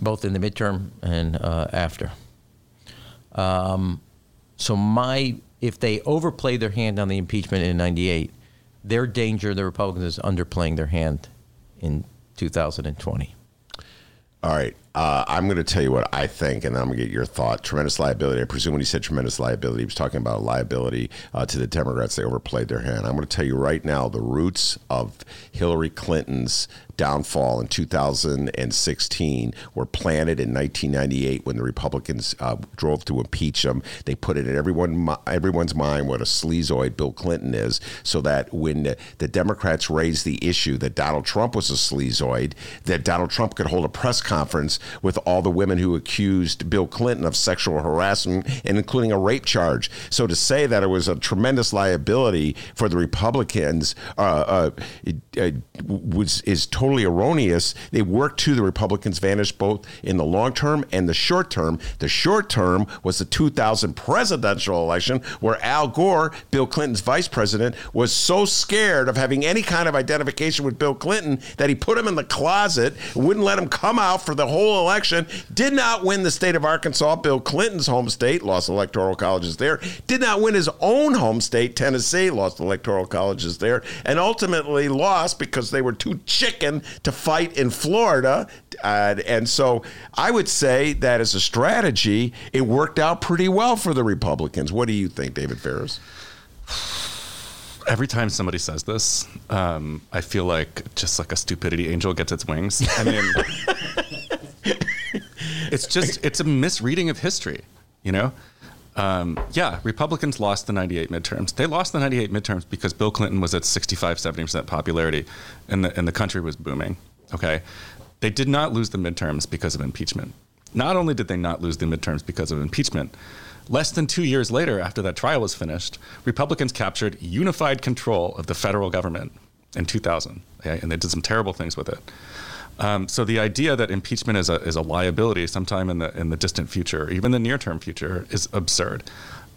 both in the midterm and uh, after. Um, so my if they overplay their hand on the impeachment in '98, their danger, the Republicans, is underplaying their hand in 2020. All right. Uh, I'm going to tell you what I think, and then I'm going to get your thought. Tremendous liability. I presume when he said tremendous liability, he was talking about liability uh, to the Democrats. They overplayed their hand. I'm going to tell you right now the roots of Hillary Clinton's downfall in 2016 were planted in 1998 when the Republicans uh, drove to impeach him. They put it in everyone everyone's mind what a sleazoid Bill Clinton is, so that when the, the Democrats raised the issue that Donald Trump was a sleazoid, that Donald Trump could hold a press conference with all the women who accused Bill Clinton of sexual harassment and including a rape charge. So to say that it was a tremendous liability for the Republicans uh, uh, it, uh, was is totally erroneous. They worked to the Republicans' advantage both in the long term and the short term. The short term was the 2000 presidential election where Al Gore, Bill Clinton's vice president, was so scared of having any kind of identification with Bill Clinton that he put him in the closet, wouldn't let him come out for the whole election, did not win the state of Arkansas, Bill Clinton's home state, lost electoral colleges there, did not win his own home state, Tennessee, lost electoral colleges there, and ultimately lost because they were too chicken to fight in Florida. Uh, and so I would say that as a strategy, it worked out pretty well for the Republicans. What do you think, David Faris? Every time somebody says this, um, I feel like just like a stupidity angel gets its wings. I mean, it's just it's a misreading of history, you know. Um, yeah, Republicans lost the 98 midterms. They lost the 98 midterms because Bill Clinton was at 65, 70% popularity and the, and the country was booming. Okay. They did not lose the midterms because of impeachment. Not only did they not lose the midterms because of impeachment, less than two years later, after that trial was finished, Republicans captured unified control of the federal government in 2000. Okay? And they did some terrible things with it. Um, so the idea that impeachment is a, is a liability sometime in the in the distant future, even the near term future, is absurd.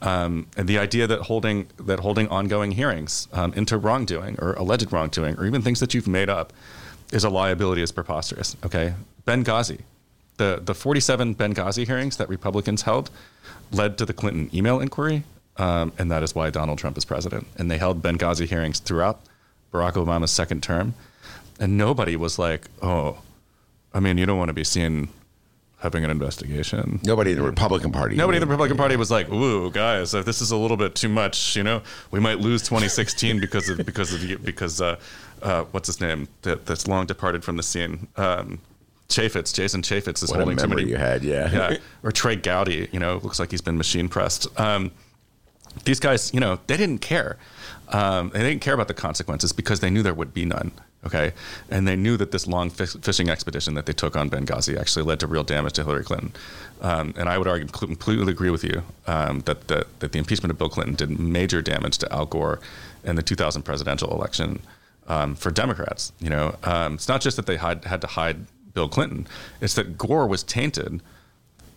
Um, and the idea that holding that holding ongoing hearings um, into wrongdoing or alleged wrongdoing or even things that you've made up is a liability is preposterous. Okay, Benghazi, the the 47 Benghazi hearings that Republicans held led to the Clinton email inquiry, um, and that is why Donald Trump is president. And they held Benghazi hearings throughout Barack Obama's second term, and nobody was like, "Oh, I mean, you don't want to be seen having an investigation." Nobody in the Republican Party. Nobody in the Republican Party was like, "Ooh, guys, if this is a little bit too much, you know, we might lose 2016 because of because of because uh, uh, what's his name that, that's long departed from the scene." Um, Chaffetz, Jason Chaffetz is What a holding too memory many. you had, yeah. yeah. Or Trey Gowdy, you know, looks like he's been machine pressed. Um, these guys, you know, they didn't care. Um, they didn't care about the consequences because they knew there would be none. Okay, and they knew that this long fish, fishing expedition that they took on Benghazi actually led to real damage to Hillary Clinton. Um, and I would argue, completely agree with you um, that, that that the impeachment of Bill Clinton did major damage to Al Gore in the 2000 presidential election um, for Democrats. You know, um, it's not just that they had, had to hide Bill Clinton; it's that Gore was tainted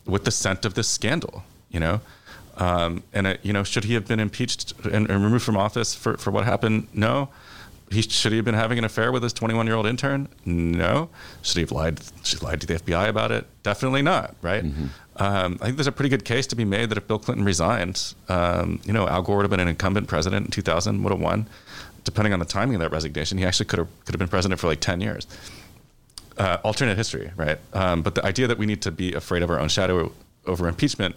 with the scent of this scandal. You know, um, and it, you know, should he have been impeached and, and removed from office for, for what happened? No. He should he have been having an affair with his 21 year old intern? No. Should he have lied? She lied to the FBI about it? Definitely not. Right. Um, I think there's a pretty good case to be made that if Bill Clinton resigned, um, you know, Al Gore would have been an incumbent president in 2000, would have won. Depending on the timing of that resignation, he actually could have could have been president for like 10 years. Uh, alternate history, right? Um, but the idea that we need to be afraid of our own shadow over impeachment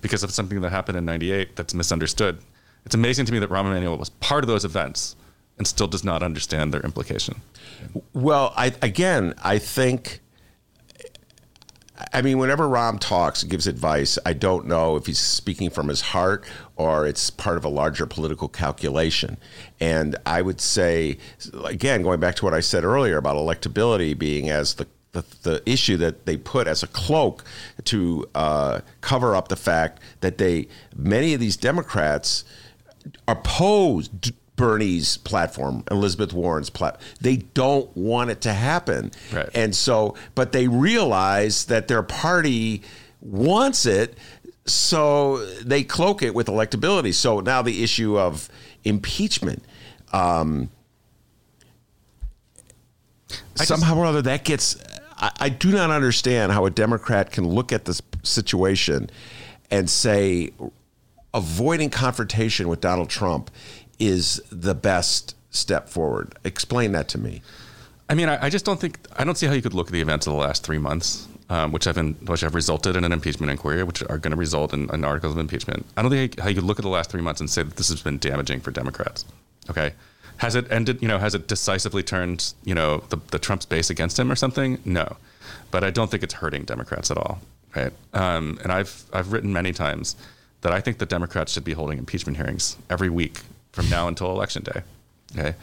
because of something that happened in 98 that's misunderstood. It's amazing to me that Rahm Emanuel was part of those events and still does not understand their implication. Well, I again, I think. I mean, whenever Rahm talks, gives advice, I don't know if he's speaking from his heart or it's part of a larger political calculation. And I would say, again, going back to what I said earlier about electability being as the the, the issue that they put as a cloak to uh, cover up the fact that they many of these Democrats opposed Bernie's platform, Elizabeth Warren's platform. They don't want it to happen. Right. And so, but they realize that their party wants it, so they cloak it with electability. So now the issue of impeachment. Um, somehow or other, that gets. I, I do not understand how a Democrat can look at this situation and say avoiding confrontation with Donald Trump is the best step forward. Explain that to me. I mean, I, I just don't think I don't see how you could look at the events of the last three months, um, which have been which have resulted in an impeachment inquiry, which are going to result in, in articles of impeachment. I don't think how you could look at the last three months and say that this has been damaging for Democrats. Okay, has it ended? You know, has it decisively turned you know the, the Trump's base against him or something? No, but I don't think it's hurting Democrats at all. Right, um, and I've I've written many times that I think the Democrats should be holding impeachment hearings every week from now until election day. Okay,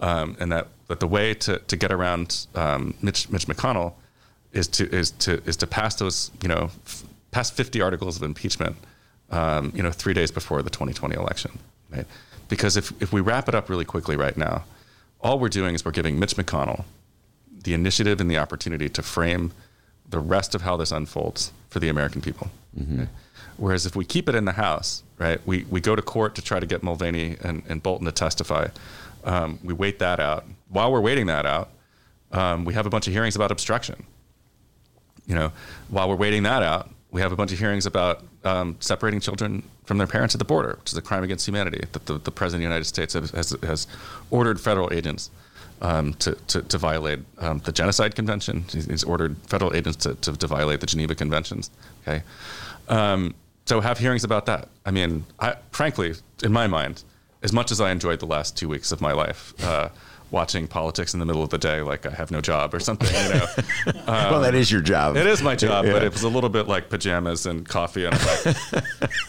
um, and that, that the way to, to get around um, Mitch, Mitch McConnell is to is to is to pass those you know f- pass 50 articles of impeachment um, you know three days before the 2020 election, right? Because if if we wrap it up really quickly right now, all we're doing is we're giving Mitch McConnell the initiative and the opportunity to frame the rest of how this unfolds for the American people. Okay? Whereas if we keep it in the House, right, we, we go to court to try to get Mulvaney and, and Bolton to testify. Um, we wait that out. While we're waiting that out, um, we have a bunch of hearings about obstruction. You know, while we're waiting that out, we have a bunch of hearings about um, separating children from their parents at the border, which is a crime against humanity that the, the President of the United States has, has, has ordered federal agents um, to, to, to violate um, the Genocide Convention. He's, ordered federal agents to, to, to violate the Geneva Conventions. Okay. Um, so have hearings about that. I mean, I, frankly, in my mind, as much as I enjoyed the last two weeks of my life, uh, watching politics in the middle of the day, like I have no job or something, you know, well, that is your job. it is my job, but it was a little bit like pajamas and coffee, and I'm like,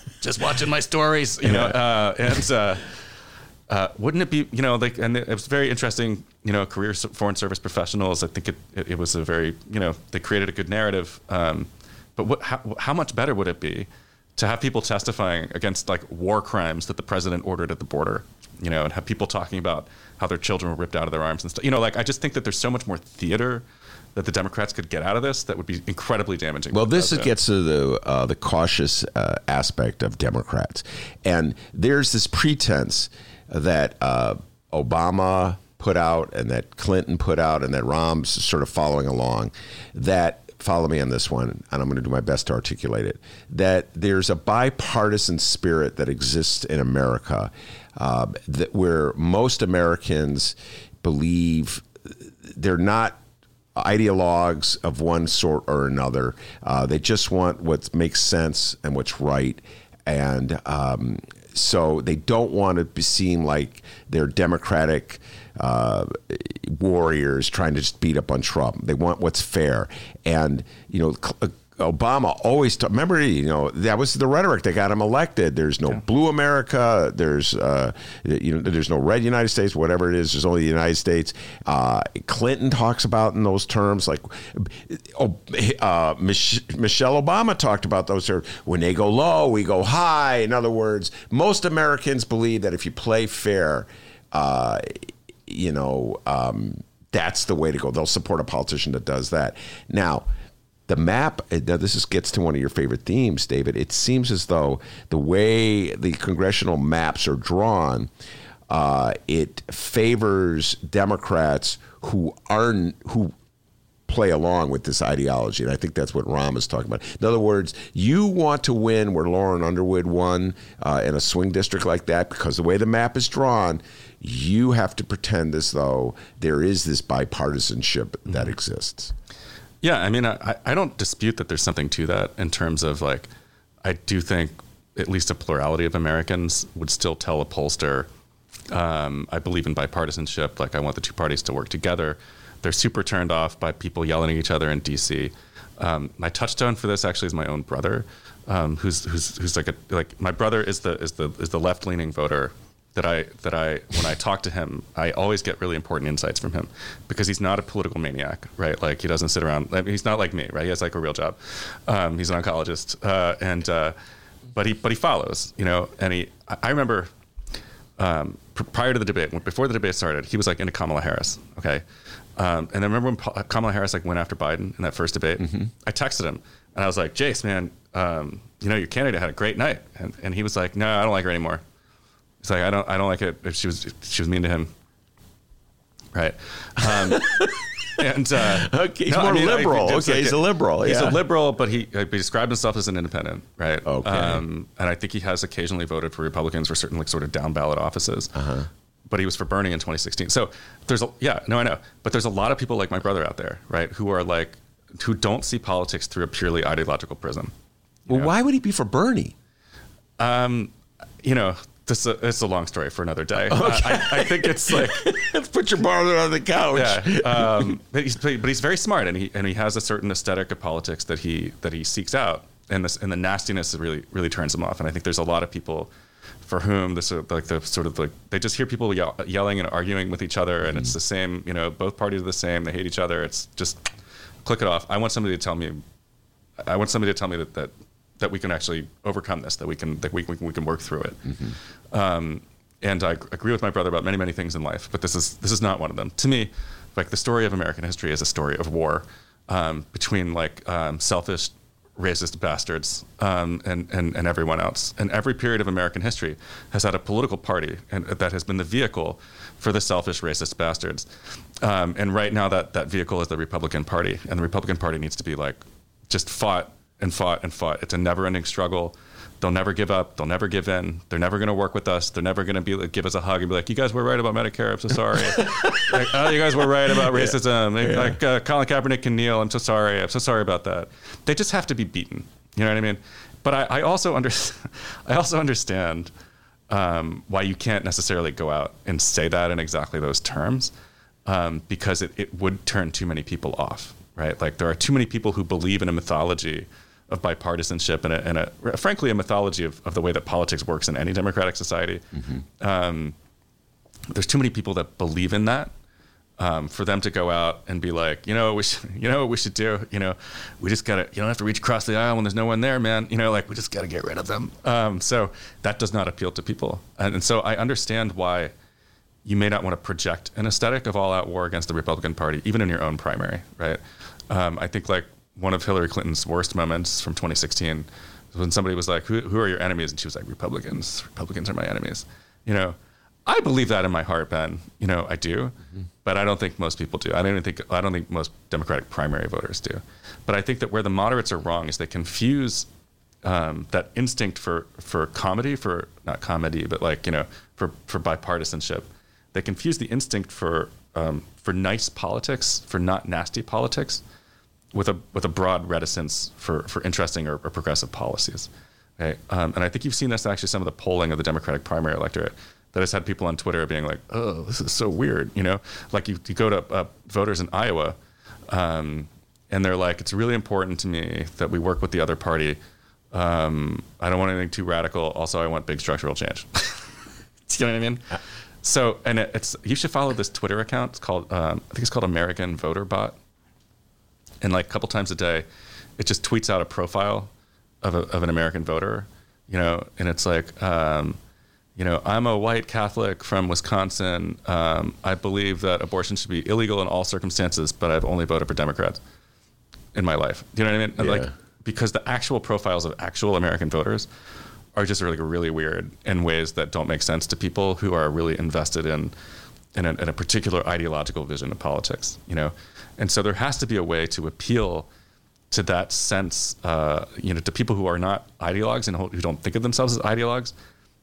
just watching my stories, you know. Uh, and uh, uh, wouldn't it be, you know, like, and it was very interesting, you know, career foreign service professionals. I think it, it, it was a very, you know, they created a good narrative. Um, but what, how, how much better would it be to have people testifying against like war crimes that the president ordered at the border? you know, and have people talking about how their children were ripped out of their arms and stuff. You know, like I just think that there's so much more theater that the Democrats could get out of this that would be incredibly damaging. Well, this president. gets to the uh, the cautious uh, aspect of Democrats, and there's this pretense that uh, Obama put out, and that Clinton put out, and that Rahm's sort of following along. That follow me on this one, and I'm going to do my best to articulate it. That there's a bipartisan spirit that exists in America, uh, that where most Americans believe they're not ideologues of one sort or another. Uh, they just want what makes sense and what's right. And um, so they don't want to seem like they're democratic uh, warriors trying to just beat up on Trump. They want what's fair. And, you know, cl- Obama always ta- remember you know that was the rhetoric that got him elected. There's no blue America. There's uh, you know there's no red United States. Whatever it is, there's only the United States. Uh, Clinton talks about in those terms like oh, uh, Mich- Michelle Obama talked about those terms. When they go low, we go high. In other words, most Americans believe that if you play fair, uh, you know um, that's the way to go. They'll support a politician that does that. Now the map now this is, gets to one of your favorite themes david. It seems as though the way the congressional maps are drawn uh, it favors democrats who aren't who play along with this ideology and i think that's what Rahm is talking about. In other words you want to win where lauren underwood won uh, in a swing district like that because the way the map is drawn you have to pretend as though there is this bipartisanship that exists Yeah, I mean, I, I don't dispute that there's something to that in terms of like, I do think at least a plurality of Americans would still tell a pollster, um, I believe in bipartisanship. Like, I want the two parties to work together. They're super turned off by people yelling at each other in D.C. Um, my touchstone for this actually is my own brother, um, who's who's who's like a like my brother is the is the is the left leaning voter that I that I when I talk to him, I always get really important insights from him because he's not a political maniac, right? Like he doesn't sit around. I mean, he's not like me, right? He has like a real job. Um, he's an oncologist, uh, and uh, but he but he follows, you know. And he, I remember um, pr- prior to the debate, before the debate started, he was like into Kamala Harris, okay. Um, and I remember when Pa- Kamala Harris like went after Biden in that first debate. I texted him and I was like, Jace, man, um, you know your candidate had a great night, and, and he was like, No, I don't like her anymore. He's like, I don't, I don't like it. If she was, she was mean to him, right? Um, and uh, Okay, he's more liberal. it's Okay, he's a liberal, He's yeah. a liberal, but he, uh, he described himself as an independent, right? Okay. Um, and I think he has occasionally voted for Republicans for certain like sort of down ballot offices. Uh-huh. But he was for Bernie in 2016. So there's a yeah, no, I know. But there's a lot of people like my brother out there, right, who are like who don't see politics through a purely ideological prism. well why would he be for bernie Um, You know, this is a, it's a long story for another day. Uh, I, I think it's like put your brother on the couch. yeah. Um, but he's but he's very smart, and he and he has a certain aesthetic of politics that he that he seeks out, and this and the nastiness really really turns him off. And I think there's a lot of people for whom this like the sort of like they just hear people yell, yelling and arguing with each other, and it's the same. You know, both parties are the same. They hate each other. It's just click it off. I want somebody to tell me. I want somebody to tell me that that, that we can actually overcome this. That we can that we, we, can, we can work through it. Um, and I agree with my brother about many, many things in life, but this is this is not one of them. To me, like the story of American history is a story of war um, between like um, selfish, racist bastards um, and, and and everyone else. And every period of American history has had a political party, and that has been the vehicle for the selfish, racist bastards. Um, and right now, that that vehicle is the Republican Party, and the Republican Party needs to be like just fought and fought and fought. It's a never-ending struggle. They'll never give up. They'll never give in. They're never going to work with us. They're never going to be like, give us a hug and be like, "You guys were right about Medicare. I'm so sorry. like, oh, you guys were right about racism. Like, like uh, Colin Kaepernick can kneel. I'm so sorry. I'm so sorry about that. They just have to be beaten. You know what I mean? But I, I also under, I also understand um, why you can't necessarily go out and say that in exactly those terms, um, because it, it would turn too many people off, right? Like there are too many people who believe in a mythology of bipartisanship and, a, and a, frankly, a mythology of, of the way that politics works in any democratic society. Um, there's too many people that believe in that. um, for them to go out and be like, you know, we should, you know what we should do. You know, we just gotta. You don't have to reach across the aisle when there's no one there, man. You know, like we just gotta get rid of them. Um, so that does not appeal to people, and, and so I understand why you may not want to project an aesthetic of all-out war against the Republican Party, even in your own primary, right? Um, I think like one of Hillary Clinton's worst moments from 2016 when somebody was like, who, "Who are your enemies?" and she was like, "Republicans. Republicans are my enemies." You know, I believe that in my heart, Ben. You know, I do, mm-hmm. but I don't think most people do. I don't even think I don't think most Democratic primary voters do. But I think that where the moderates are wrong is they confuse um, that instinct for for comedy, for not comedy, but like you know, for for bipartisanship. They confuse the instinct for um, for nice politics, for not nasty politics, with a with a broad reticence for for interesting or, or progressive policies. Okay? Um, and I think you've seen this actually some of the polling of the Democratic primary electorate that has had people on Twitter being like, "Oh, this is so weird," you know, like you, you go to uh, voters in Iowa, um, and they're like, "It's really important to me that we work with the other party. Um, I don't want anything too radical. Also, I want big structural change." you know what I mean? So, and it, it's you should follow this Twitter account. It's called um, I think it's called American Voter Bot, and like a couple times a day, it just tweets out a profile of, a, of an American voter, you know, and it's like. Um, you know, I'm a white Catholic from Wisconsin. Um, I believe that abortion should be illegal in all circumstances, but I've only voted for Democrats in my life. Do you know what I mean? Yeah. Like, because the actual profiles of actual American voters are just really, really weird in ways that don't make sense to people who are really invested in in a, in a particular ideological vision of politics. You know, and so there has to be a way to appeal to that sense, uh, you know, to people who are not ideologues and who don't think of themselves as ideologues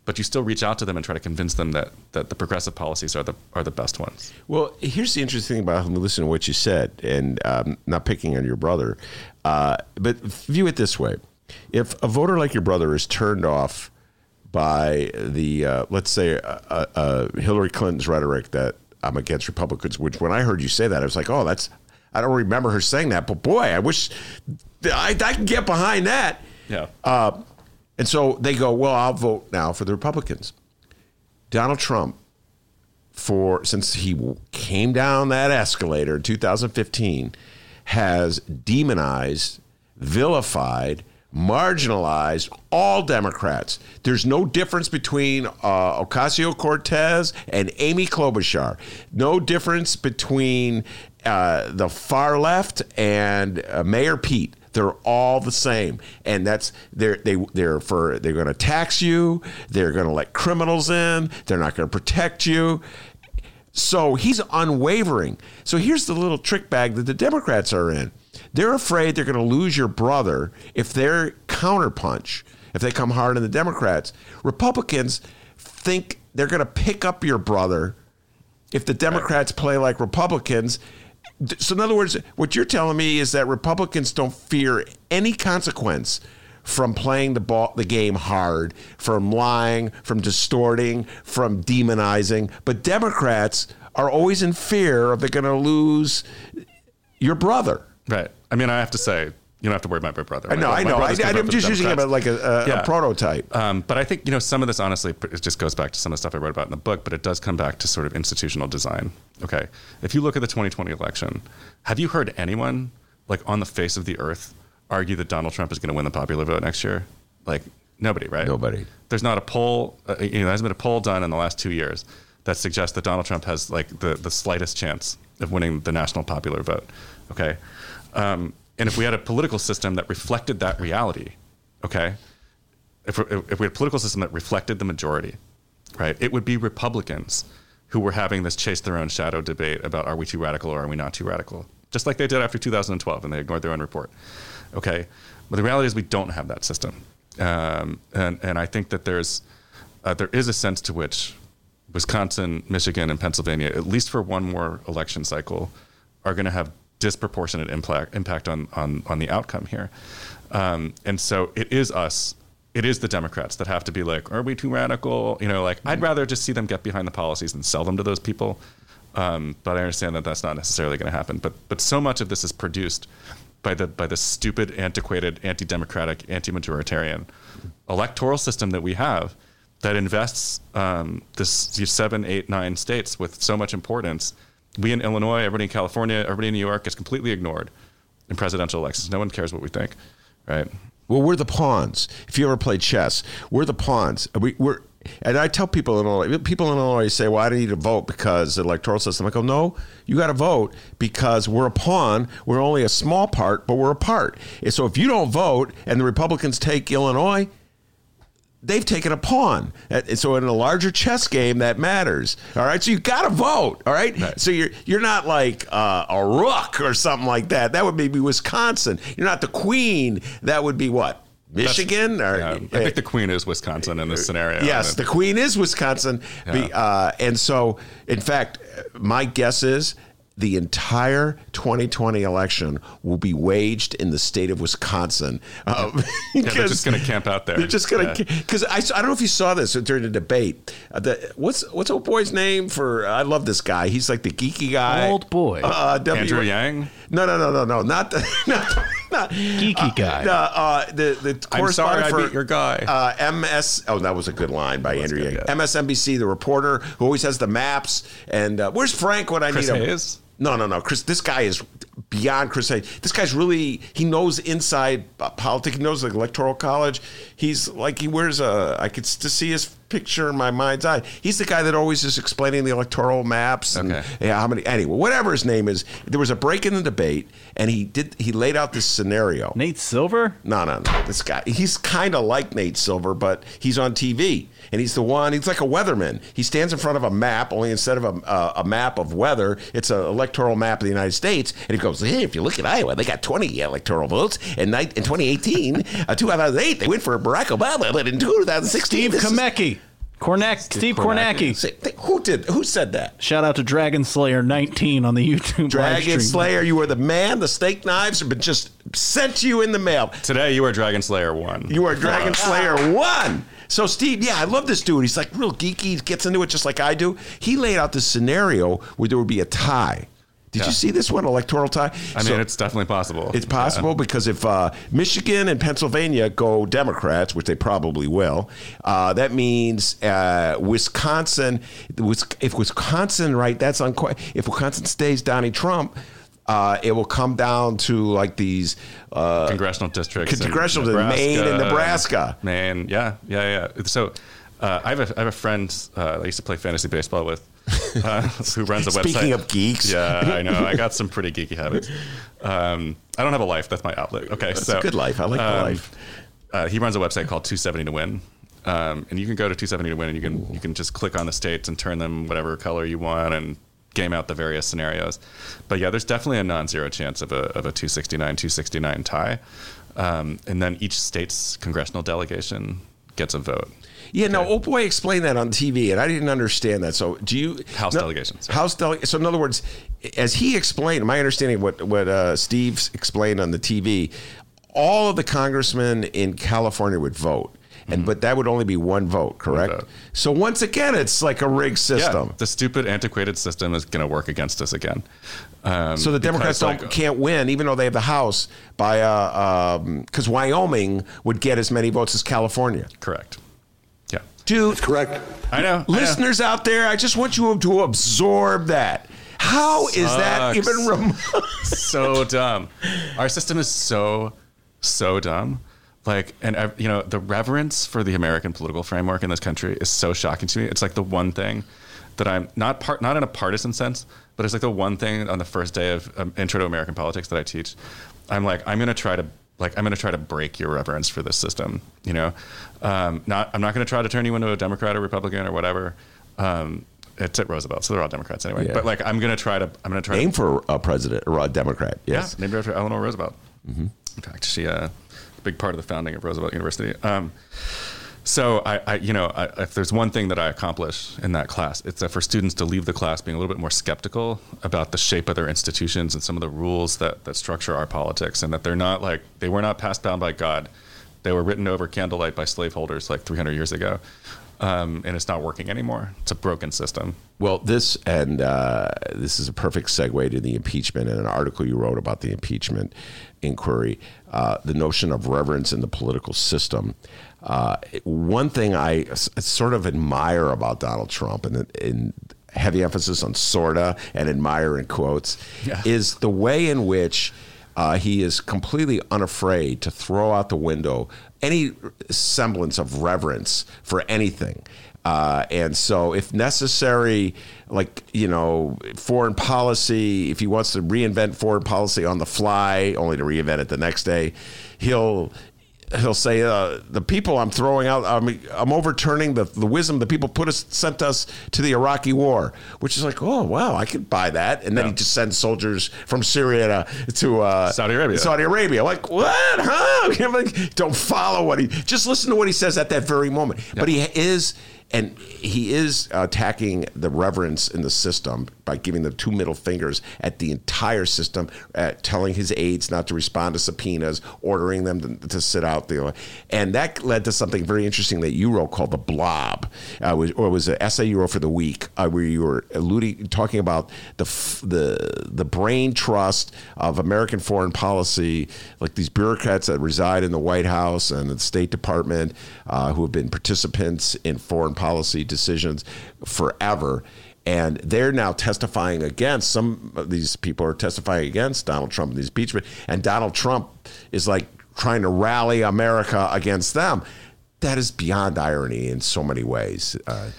but you still reach out to them and try to convince them that, that the progressive policies are the are the best ones. Well, here's the interesting thing about listening to what you said, and um, not picking on your brother, uh, but view it this way: if a voter like your brother is turned off by the uh, let's say uh, Hillary Clinton's rhetoric that I'm against Republicans, which when I heard you say that, I was like, oh, that's I don't remember her saying that, but boy, I wish I, I can get behind that. Yeah. Uh, and so they go, well, I'll vote now for the Republicans. Donald Trump, for since he came down that escalator in 2015, has demonized, vilified, marginalized all Democrats. There's no difference between uh, Ocasio Cortez and Amy Klobuchar. No difference between uh, the far left and uh, Mayor Pete. They're all the same, and that's they're they they're for they're going to tax you. They're going to let criminals in. They're not going to protect you. So he's unwavering. So here's the little trick bag that the Democrats are in. They're afraid they're going to lose your brother if they're counterpunch, if they come hard on the Democrats. Republicans think they're going to pick up your brother if the Democrats play like Republicans so, in other words, what you're telling me is that Republicans don't fear any consequence from playing the ball, the game hard, from lying, from distorting, from demonizing. But Democrats are always in fear of they're going to lose your brother. Right. I mean, I have to say, you don't have to worry about my brother. I know, I know. I, am just using him like a, a, yeah. a prototype. Um, but I think you know some of this honestly it just goes back to some of the stuff I wrote about in the book, but it does come back to sort of institutional design. Okay, if you look at the 2020 election, have you heard anyone like on the face of the earth argue that Donald Trump is going to win the popular vote next year? Like nobody, right? Nobody. There's not a poll. Uh, you know, there hasn't been a poll done in the last two years that suggests that Donald Trump has like the the slightest chance of winning the national popular vote. Okay. Um, and if we had a political system that reflected that reality, okay, if, if we had a political system that reflected the majority, right, it would be Republicans who were having this chase their own shadow debate about are we too radical or are we not too radical, just like they did after 2012 and they ignored their own report, okay. But the reality is we don't have that system, um, and and I think that there's uh, there is a sense to which Wisconsin, Michigan, and Pennsylvania, at least for one more election cycle, are going to have disproportionate impact impact on on on the outcome here. Um, and so it is us, it is the Democrats that have to be like, are we too radical? You know, like I'd rather just see them get behind the policies and sell them to those people. Um, but I understand that that's not necessarily going to happen. But but so much of this is produced by the by the stupid, antiquated, anti-democratic, anti-majoritarian electoral system that we have that invests um, this these seven, eight, nine states with so much importance we in Illinois, everybody in California, everybody in New York gets completely ignored in presidential elections. No one cares what we think, right? Well, we're the pawns. If you ever played chess, we're the pawns. We, we're, and I tell people in Illinois, people in Illinois say, "Well, I don't need to vote because the electoral system." I go, "No, you got to vote because we're a pawn. We're only a small part, but we're a part. And so if you don't vote and the Republicans take Illinois." They've taken a pawn, Uh, so in a larger chess game that matters. All right, so you've got to vote. All right? so you're you're not like uh, a rook or something like that. That would be Wisconsin. You're not the queen. That would be what Michigan. or, Yeah, I think the queen is Wisconsin in this scenario. Yes, the queen is Wisconsin. Be- uh, and so, in fact, my guess is the entire 2020 election will be waged in the state of Wisconsin. Uh, Yeah, they're just going to camp out there. They're just gonna Yeah. because I, I don't know if you saw this during the debate. Uh, the, what's what's old boy's name for? I love this guy. He's like the geeky guy. Old boy. Uh, w, Andrew Yang. No, no, no, no, no, not the not, not Geeky guy. uh, uh, the the I'm sorry correspondent I for beat your guy. Uh, MS. Oh, that was a good line by Andrew good, Yang. yeah. MSNBC, the reporter who always has the maps. And uh, where's Frank when I Chris need him? Hayes? No, no, no. Chris, this guy is beyond Chris Hayes. This guy's really he knows inside uh, politics. He knows the electoral college. He's like he wears a. I could just see his picture in my mind's eye. He's the guy that always is explaining the electoral maps and Okay. yeah, how many. Anyway, whatever his name is, there was a break in the debate, and he did. He laid out this scenario. Nate Silver? No, no, no. This guy, he's kind of like Nate Silver, but he's on TV. And he's the one, he's like a weatherman. He stands in front of a map, only instead of a, uh, a map of weather, it's an electoral map of the United States. And he goes, hey, if you look at Iowa, they got 20 electoral votes. In, ni- in 2018, uh, 2008, they went for Barack Obama. But in 2016, Steve this is- Komecki. Kornak, Steve Kornacki. Say- Who did? Who said that? Shout out to Dragon Slayer 19 on the YouTube live Dragon stream. Slayer, you were the man. The steak knives have been just sent to you in the mail. Today you are Dragon Slayer one. You are Dragon Slayer one. So Steve, yeah, I love this dude. He's like real geeky. He gets into it just like I do. He laid out this scenario where there would be a tie. Did Yeah. you see this one, electoral tie? I mean, it's definitely possible. It's possible because if uh, Michigan and Pennsylvania go Democrats, which they probably will, uh, that means uh, Wisconsin. If Wisconsin, right, that's unquite. If Wisconsin stays Donnie Trump, uh, it will come down to like these. Uh, congressional districts. Congressional districts, Maine and Nebraska. Maine, yeah, yeah, yeah. So uh, I have a I have a friend uh, I used to play fantasy baseball with, uh, who runs a website. Speaking of geeks. yeah, I know. I got some pretty geeky habits. Um, I don't have a life. That's my outlet. Okay, That's so a good life. I like um, life. Uh, he runs a website called 270 to Win. Um, and you can go to 270 to win and you can you can just click on the states and turn them whatever color you want and game out the various scenarios. But yeah, there's definitely a non-zero chance of a of a 269 269 tie. Um, and then each state's congressional delegation gets a vote. Yeah, no, old boy explained that on TV, and I didn't understand that. So, do you House no, delegation, sorry. House delegation. So, in other words, as he explained, my understanding of what what uh, Steve explained on the TV, all of the congressmen in California would vote, and but that would only be one vote, correct? Mm-hmm. So once again, it's like a rigged system. Yeah, the stupid antiquated system is going to work against us again. Um, So the Democrats because, don't like, can't win, even though they have the House, by because Wyoming would get as many votes as California. Correct. Yeah. Dude, Correct. I know. I know. listeners out there, I just want you to absorb that. How is that even remote? so dumb. Our system is so so dumb. Like, and you know, the reverence for the American political framework in this country is so shocking to me. It's like the one thing that I'm not part, not in a partisan sense, but it's like the one thing on the first day of um, Intro to American Politics that I teach. I'm like, I'm gonna try to like, I'm gonna try to break your reverence for this system. You know, um, not I'm not gonna try to turn you into a Democrat or Republican or whatever. Um, it's at Roosevelt, so they're all Democrats anyway. Yeah. But like, I'm gonna try to, I'm gonna try to Name to for a president or a Democrat. Yes. yeah, named after Eleanor Roosevelt. Mm-hmm. In fact, she uh, big part of the founding of Roosevelt University. Um, so I, I, you know, I, if there's one thing that I accomplish in that class, it's that for students to leave the class being a little bit more skeptical about the shape of their institutions and some of the rules that that structure our politics, and that they're not like they were not passed down by God. They were written over candlelight by slaveholders like 300 years ago, um, and it's not working anymore. It's a broken system. Well, this and uh, this is a perfect segue to the impeachment and an article you wrote about the impeachment inquiry. Uh, the notion of reverence in the political system. Uh, one thing I s- sort of admire about Donald Trump, and, and heavy emphasis on sorta and admire in quotes, Yeah. is the way in which uh, he is completely unafraid to throw out the window any semblance of reverence for anything. Uh, and so, if necessary, like, you know, foreign policy, if he wants to reinvent foreign policy on the fly, only to reinvent it the next day, he'll. He'll say, uh, "The people I'm throwing out, I'm, I'm overturning the, the wisdom the people put us sent us to the Iraqi War," which is like, "Oh wow, I could buy that." And then Yeah. he just sends soldiers from Syria to, to uh, Saudi Arabia. Saudi Arabia. Like what? Huh? Like, Don't follow what he. Just listen to what he says at that very moment. But he is, and he is attacking the reverence in the system by giving the two middle fingers at the entire system, at telling his aides not to respond to subpoenas, ordering them to, to sit out there, and that led to something very interesting that you wrote called the Blob, uh, was, or was an essay you wrote for the week uh, where you were alluding, talking about the the the brain trust of American foreign policy, like these bureaucrats that reside in the White House and the State Department, uh, who have been participants in foreign policy decisions forever. And they're now testifying against some of these people are testifying against Donald Trump and these impeachment. And Donald Trump is like trying to rally America against them. That is beyond irony in so many ways. Uh,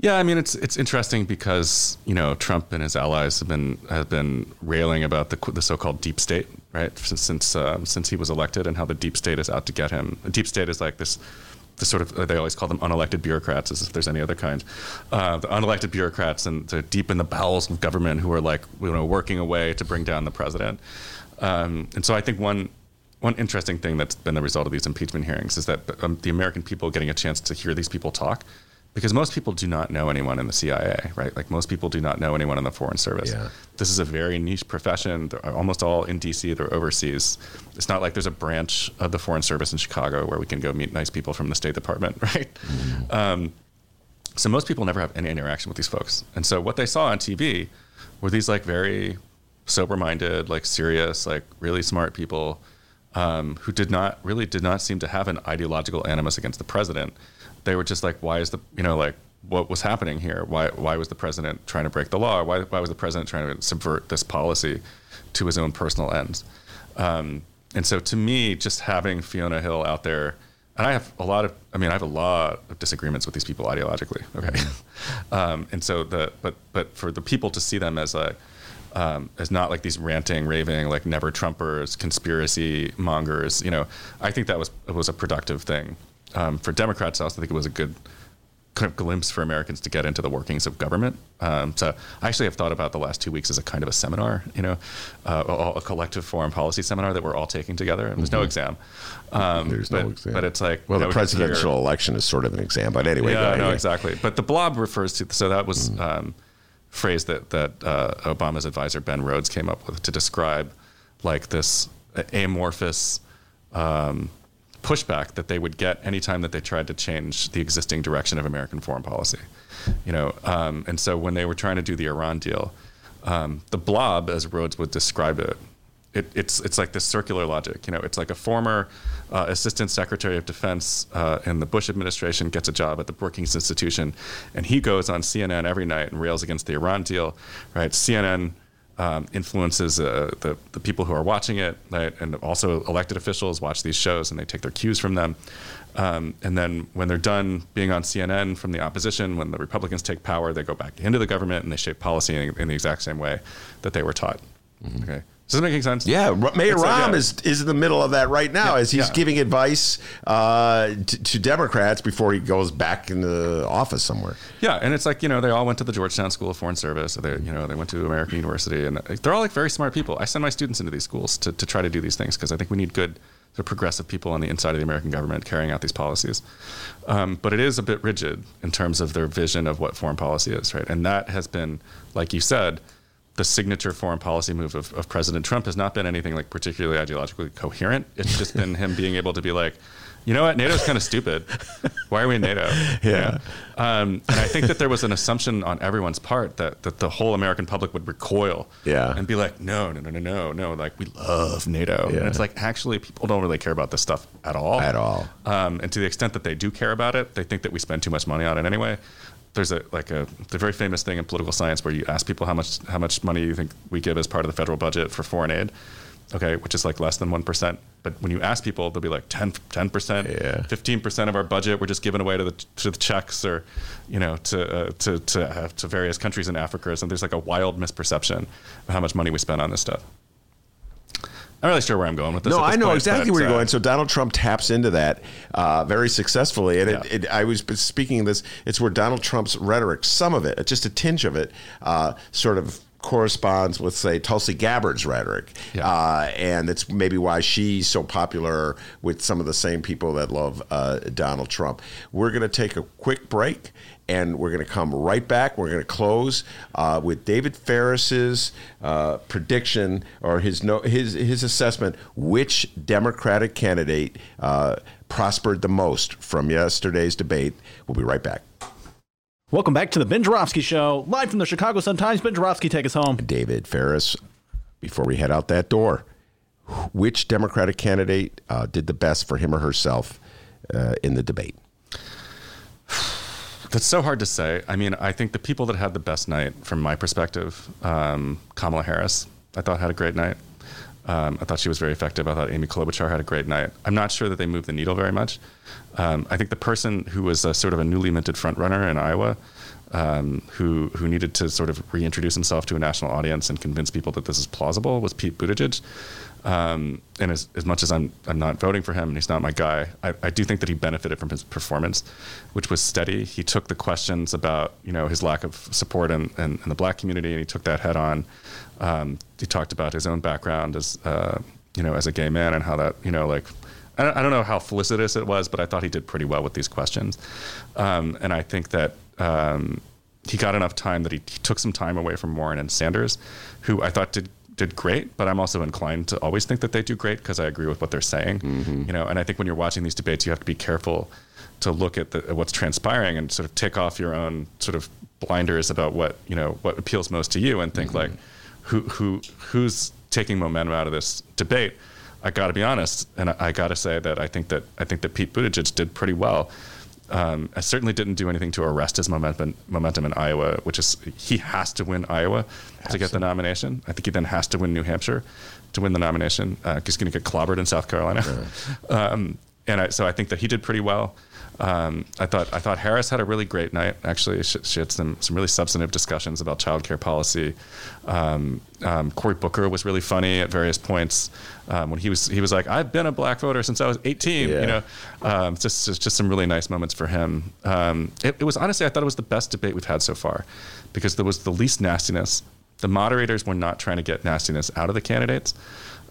Yeah, I mean it's it's interesting because you know Trump and his allies have been have been railing about the the so-called deep state, right? Since since um, since he was elected, and how the deep state is out to get him. The deep state is like this. The sort of they always call them unelected bureaucrats, as if there's any other kind. Uh, the unelected bureaucrats and they're deep in the bowels of government who are like you know working away to bring down the president. Um, and so I think one one interesting thing that's been the result of these impeachment hearings is that um, the American people getting a chance to hear these people talk, because most people do not know anyone in the CIA, right? Like most people do not know anyone in the Foreign Service. Yeah. This is a very niche profession. They're almost all in DC. They're overseas. It's not like there's a branch of the Foreign Service in Chicago where we can go meet nice people from the State Department, right? Um, so most people never have any interaction with these folks. And so what they saw on TV were these like very sober-minded, like serious, like really smart people um, who did not really did not seem to have an ideological animus against the president. They were just like, why is the you know like what was happening here? Why why was the president trying to break the law? Why why was the president trying to subvert this policy to his own personal ends? Um, and so to me, just having Fiona Hill out there, and I have a lot of, I mean, I have a lot of disagreements with these people ideologically. Okay, um, and so the but but for the people to see them as a um, as not like these ranting, raving, like never Trumpers, conspiracy mongers. You know, I think that was was a productive thing um, for Democrats. I also think it was a good kind of glimpse for Americans to get into the workings of government. Um, so I actually have thought about the last two weeks as a kind of a seminar, you know, uh, a, a collective foreign policy seminar that we're all taking together. And there's no exam. Um, Mm-hmm. There's but, no exam. But it's like well, the know, we hear- presidential election is sort of an exam. But anyway, yeah, no, exactly. But the blob refers to so that was Mm. um, phrase that that uh, Obama's advisor Ben Rhodes came up with to describe like this amorphous um, pushback that they would get anytime that they tried to change the existing direction of American foreign policy. You know, um, and so when they were trying to do the Iran deal, um, the blob, as Rhodes would describe it, it, it's it's like this circular logic. You know, it's like a former uh, assistant secretary of defense uh, in the Bush administration gets a job at the Brookings Institution, and he goes on CNN every night and rails against the Iran deal. Right? CNN um, influences uh, the the people who are watching it, right? and also elected officials watch these shows and they take their cues from them. Um, and then when they're done being on CNN from the opposition, when the Republicans take power, they go back into the government and they shape policy in, in the exact same way that they were taught. Okay. Does that make any sense? Yeah, Mayor like, Rahm is is in the middle of that right now Yeah, as he's yeah. giving advice uh, to, to Democrats before he goes back into office somewhere. Yeah, and it's like you know they all went to the Georgetown School of Foreign Service. Or they you know they went to American University, and they're all like very smart people. I send my students into these schools to, to try to do these things because I think we need good, sort of progressive people on the inside of the American government carrying out these policies. Um, but it is a bit rigid in terms of their vision of what foreign policy is, right? And that has been, like you said, the signature foreign policy move of, of President Trump has not been anything like particularly ideologically coherent. It's just been him being able to be like, you know what, NATO's kind of stupid. Why are we in NATO? Yeah. Um, and I think that there was an assumption on everyone's part that, that the whole American public would recoil Yeah. and be like, no, no, no, no, no, no, like we love NATO. Yeah. And it's like, actually, people don't really care about this stuff at all. At all. Um, and to the extent that they do care about it, they think that we spend too much money on it anyway. There's a like a the very famous thing in political science where you ask people how much how much money you think we give as part of the federal budget for foreign aid, okay, which is like less than one percent. But when you ask people, they'll be like 10 percent, fifteen percent of our budget we're just giving away to the to the Czechs or, you know, to uh, to to, uh, to various countries in Africa. So there's like a wild misperception of how much money we spend on this stuff. I'm not really sure where I'm going with this. No, this I know point, exactly but, where you're uh, going. So Donald Trump taps into that uh, very successfully, and Yeah. it, it, I was speaking of this. It's where Donald Trump's rhetoric, some of it, just a tinge of it, uh, sort of corresponds with, say, Tulsi Gabbard's rhetoric, Yeah. uh, and it's maybe why she's so popular with some of the same people that love uh, Donald Trump. We're going to take a quick break. And we're going to come right back. We're going to close uh, with David Faris's uh, prediction or his no, his his assessment which Democratic candidate uh, prospered the most from yesterday's debate. We'll be right back. Welcome back to the Ben Joravsky Show, live from the Chicago Sun-Times. Ben Joravsky, take us home. David Faris, before we head out that door, which Democratic candidate uh, did the best for him or herself uh, in the debate? That's so hard to say. I mean, I think the people that had the best night, from my perspective, um, Kamala Harris, I thought had a great night. Um, I thought she was very effective. I thought Amy Klobuchar had a great night. I'm not sure that they moved the needle very much. Um, I think the person who was a, sort of a newly minted frontrunner in Iowa, um, who who needed to sort of reintroduce himself to a national audience and convince people that this is plausible, was Pete Buttigieg. Um, and as, as much as I'm, I'm not voting for him and he's not my guy, I, I do think that he benefited from his performance, which was steady. He took the questions about you know his lack of support in, in, in the black community and he took that head on. Um, he talked about his own background as uh, you know as a gay man and how that you know like I don't, I don't know how felicitous it was, but I thought he did pretty well with these questions. Um, and I think that um, he got enough time that he, he took some time away from Warren and Sanders, who I thought did did great, but I'm also inclined to always think that they do great because I agree with what they're saying. Mm-hmm. You know, and I think when you're watching these debates, you have to be careful to look at, the, at what's transpiring and sort of take off your own sort of blinders about what you know what appeals most to you and think mm-hmm. like who who who's taking momentum out of this debate. I got to be honest, and I, I got to say that I think that I think that Pete Buttigieg did pretty well. Um, I certainly didn't do anything to arrest his momentum momentum in Iowa, which is he has to win Iowa to get the nomination. I think he then has to win New Hampshire to win the nomination. Uh, he's going to get clobbered in South Carolina, um, and I, so I think that he did pretty well. Um, I thought I thought Harris had a really great night. Actually, she, she had some some really substantive discussions about childcare policy. Um, um, Cory Booker was really funny at various points um, when he was he was like, "I've been a black voter since I was 18." Yeah. You know, um, just, just just some really nice moments for him. Um, it, it was honestly, I thought it was the best debate we've had so far because there was the least nastiness. The moderators were not trying to get nastiness out of the candidates.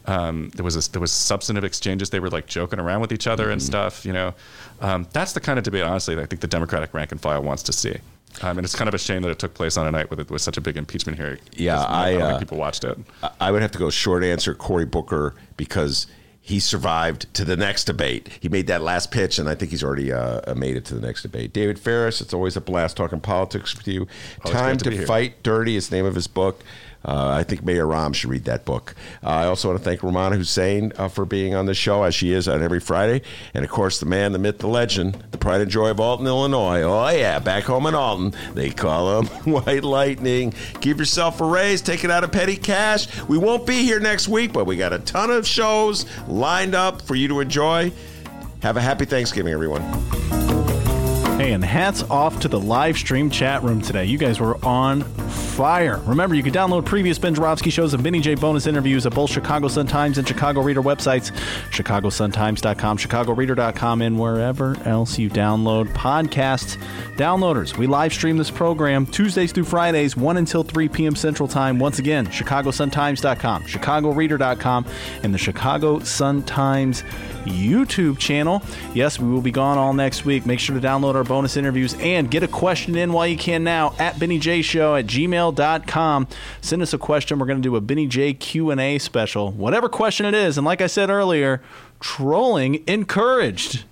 Um, there was a, there was substantive exchanges. They were like joking around with each other and stuff. You know, um, that's the kind of debate, honestly, that I think the Democratic rank and file wants to see. Um, and it's kind of a shame that it took place on a night with it was such a big impeachment hearing. Yeah, I, uh, think people watched it. I- I would have to go short answer Cory Booker because he survived to the next debate. He made that last pitch, and I think he's already uh, made it to the next debate. David Faris, it's always a blast talking politics with you. Always Time to to. Fight Dirty is the name of his book. Uh, I think Mayor Rahm should read that book. Uh, I also want to thank Rummana Hussain uh, for being on the show, as she is on every Friday. And of course, the man, the myth, the legend, the pride and joy of Alton, Illinois. Oh, yeah, back home in Alton, they call him White Lightning. Give yourself a raise, take it out of petty cash. We won't be here next week, but we got a ton of shows lined up for you to enjoy. Have a happy Thanksgiving, everyone. Hey, and hats off to the live stream chat room today. You guys were on fire. Remember, you can download previous Ben Joravsky shows and Benny J bonus interviews at both Chicago Sun-Times and Chicago Reader websites, chicagosuntimes.com, chicagoreader.com, and wherever else you download podcasts. Downloaders, we live stream this program Tuesdays through Fridays, 1 until 3 p.m. Central Time. Once again, chicagosuntimes.com, chicagoreader.com, and the Chicago Sun-Times YouTube channel. Yes, we will be gone all next week. Make sure to download our bonus interviews and get a question in while you can now at Benny J Show at gmail.com. Send us a question. We're going to do a Benny J Q&A special. Whatever question it is. And like I said earlier, trolling encouraged.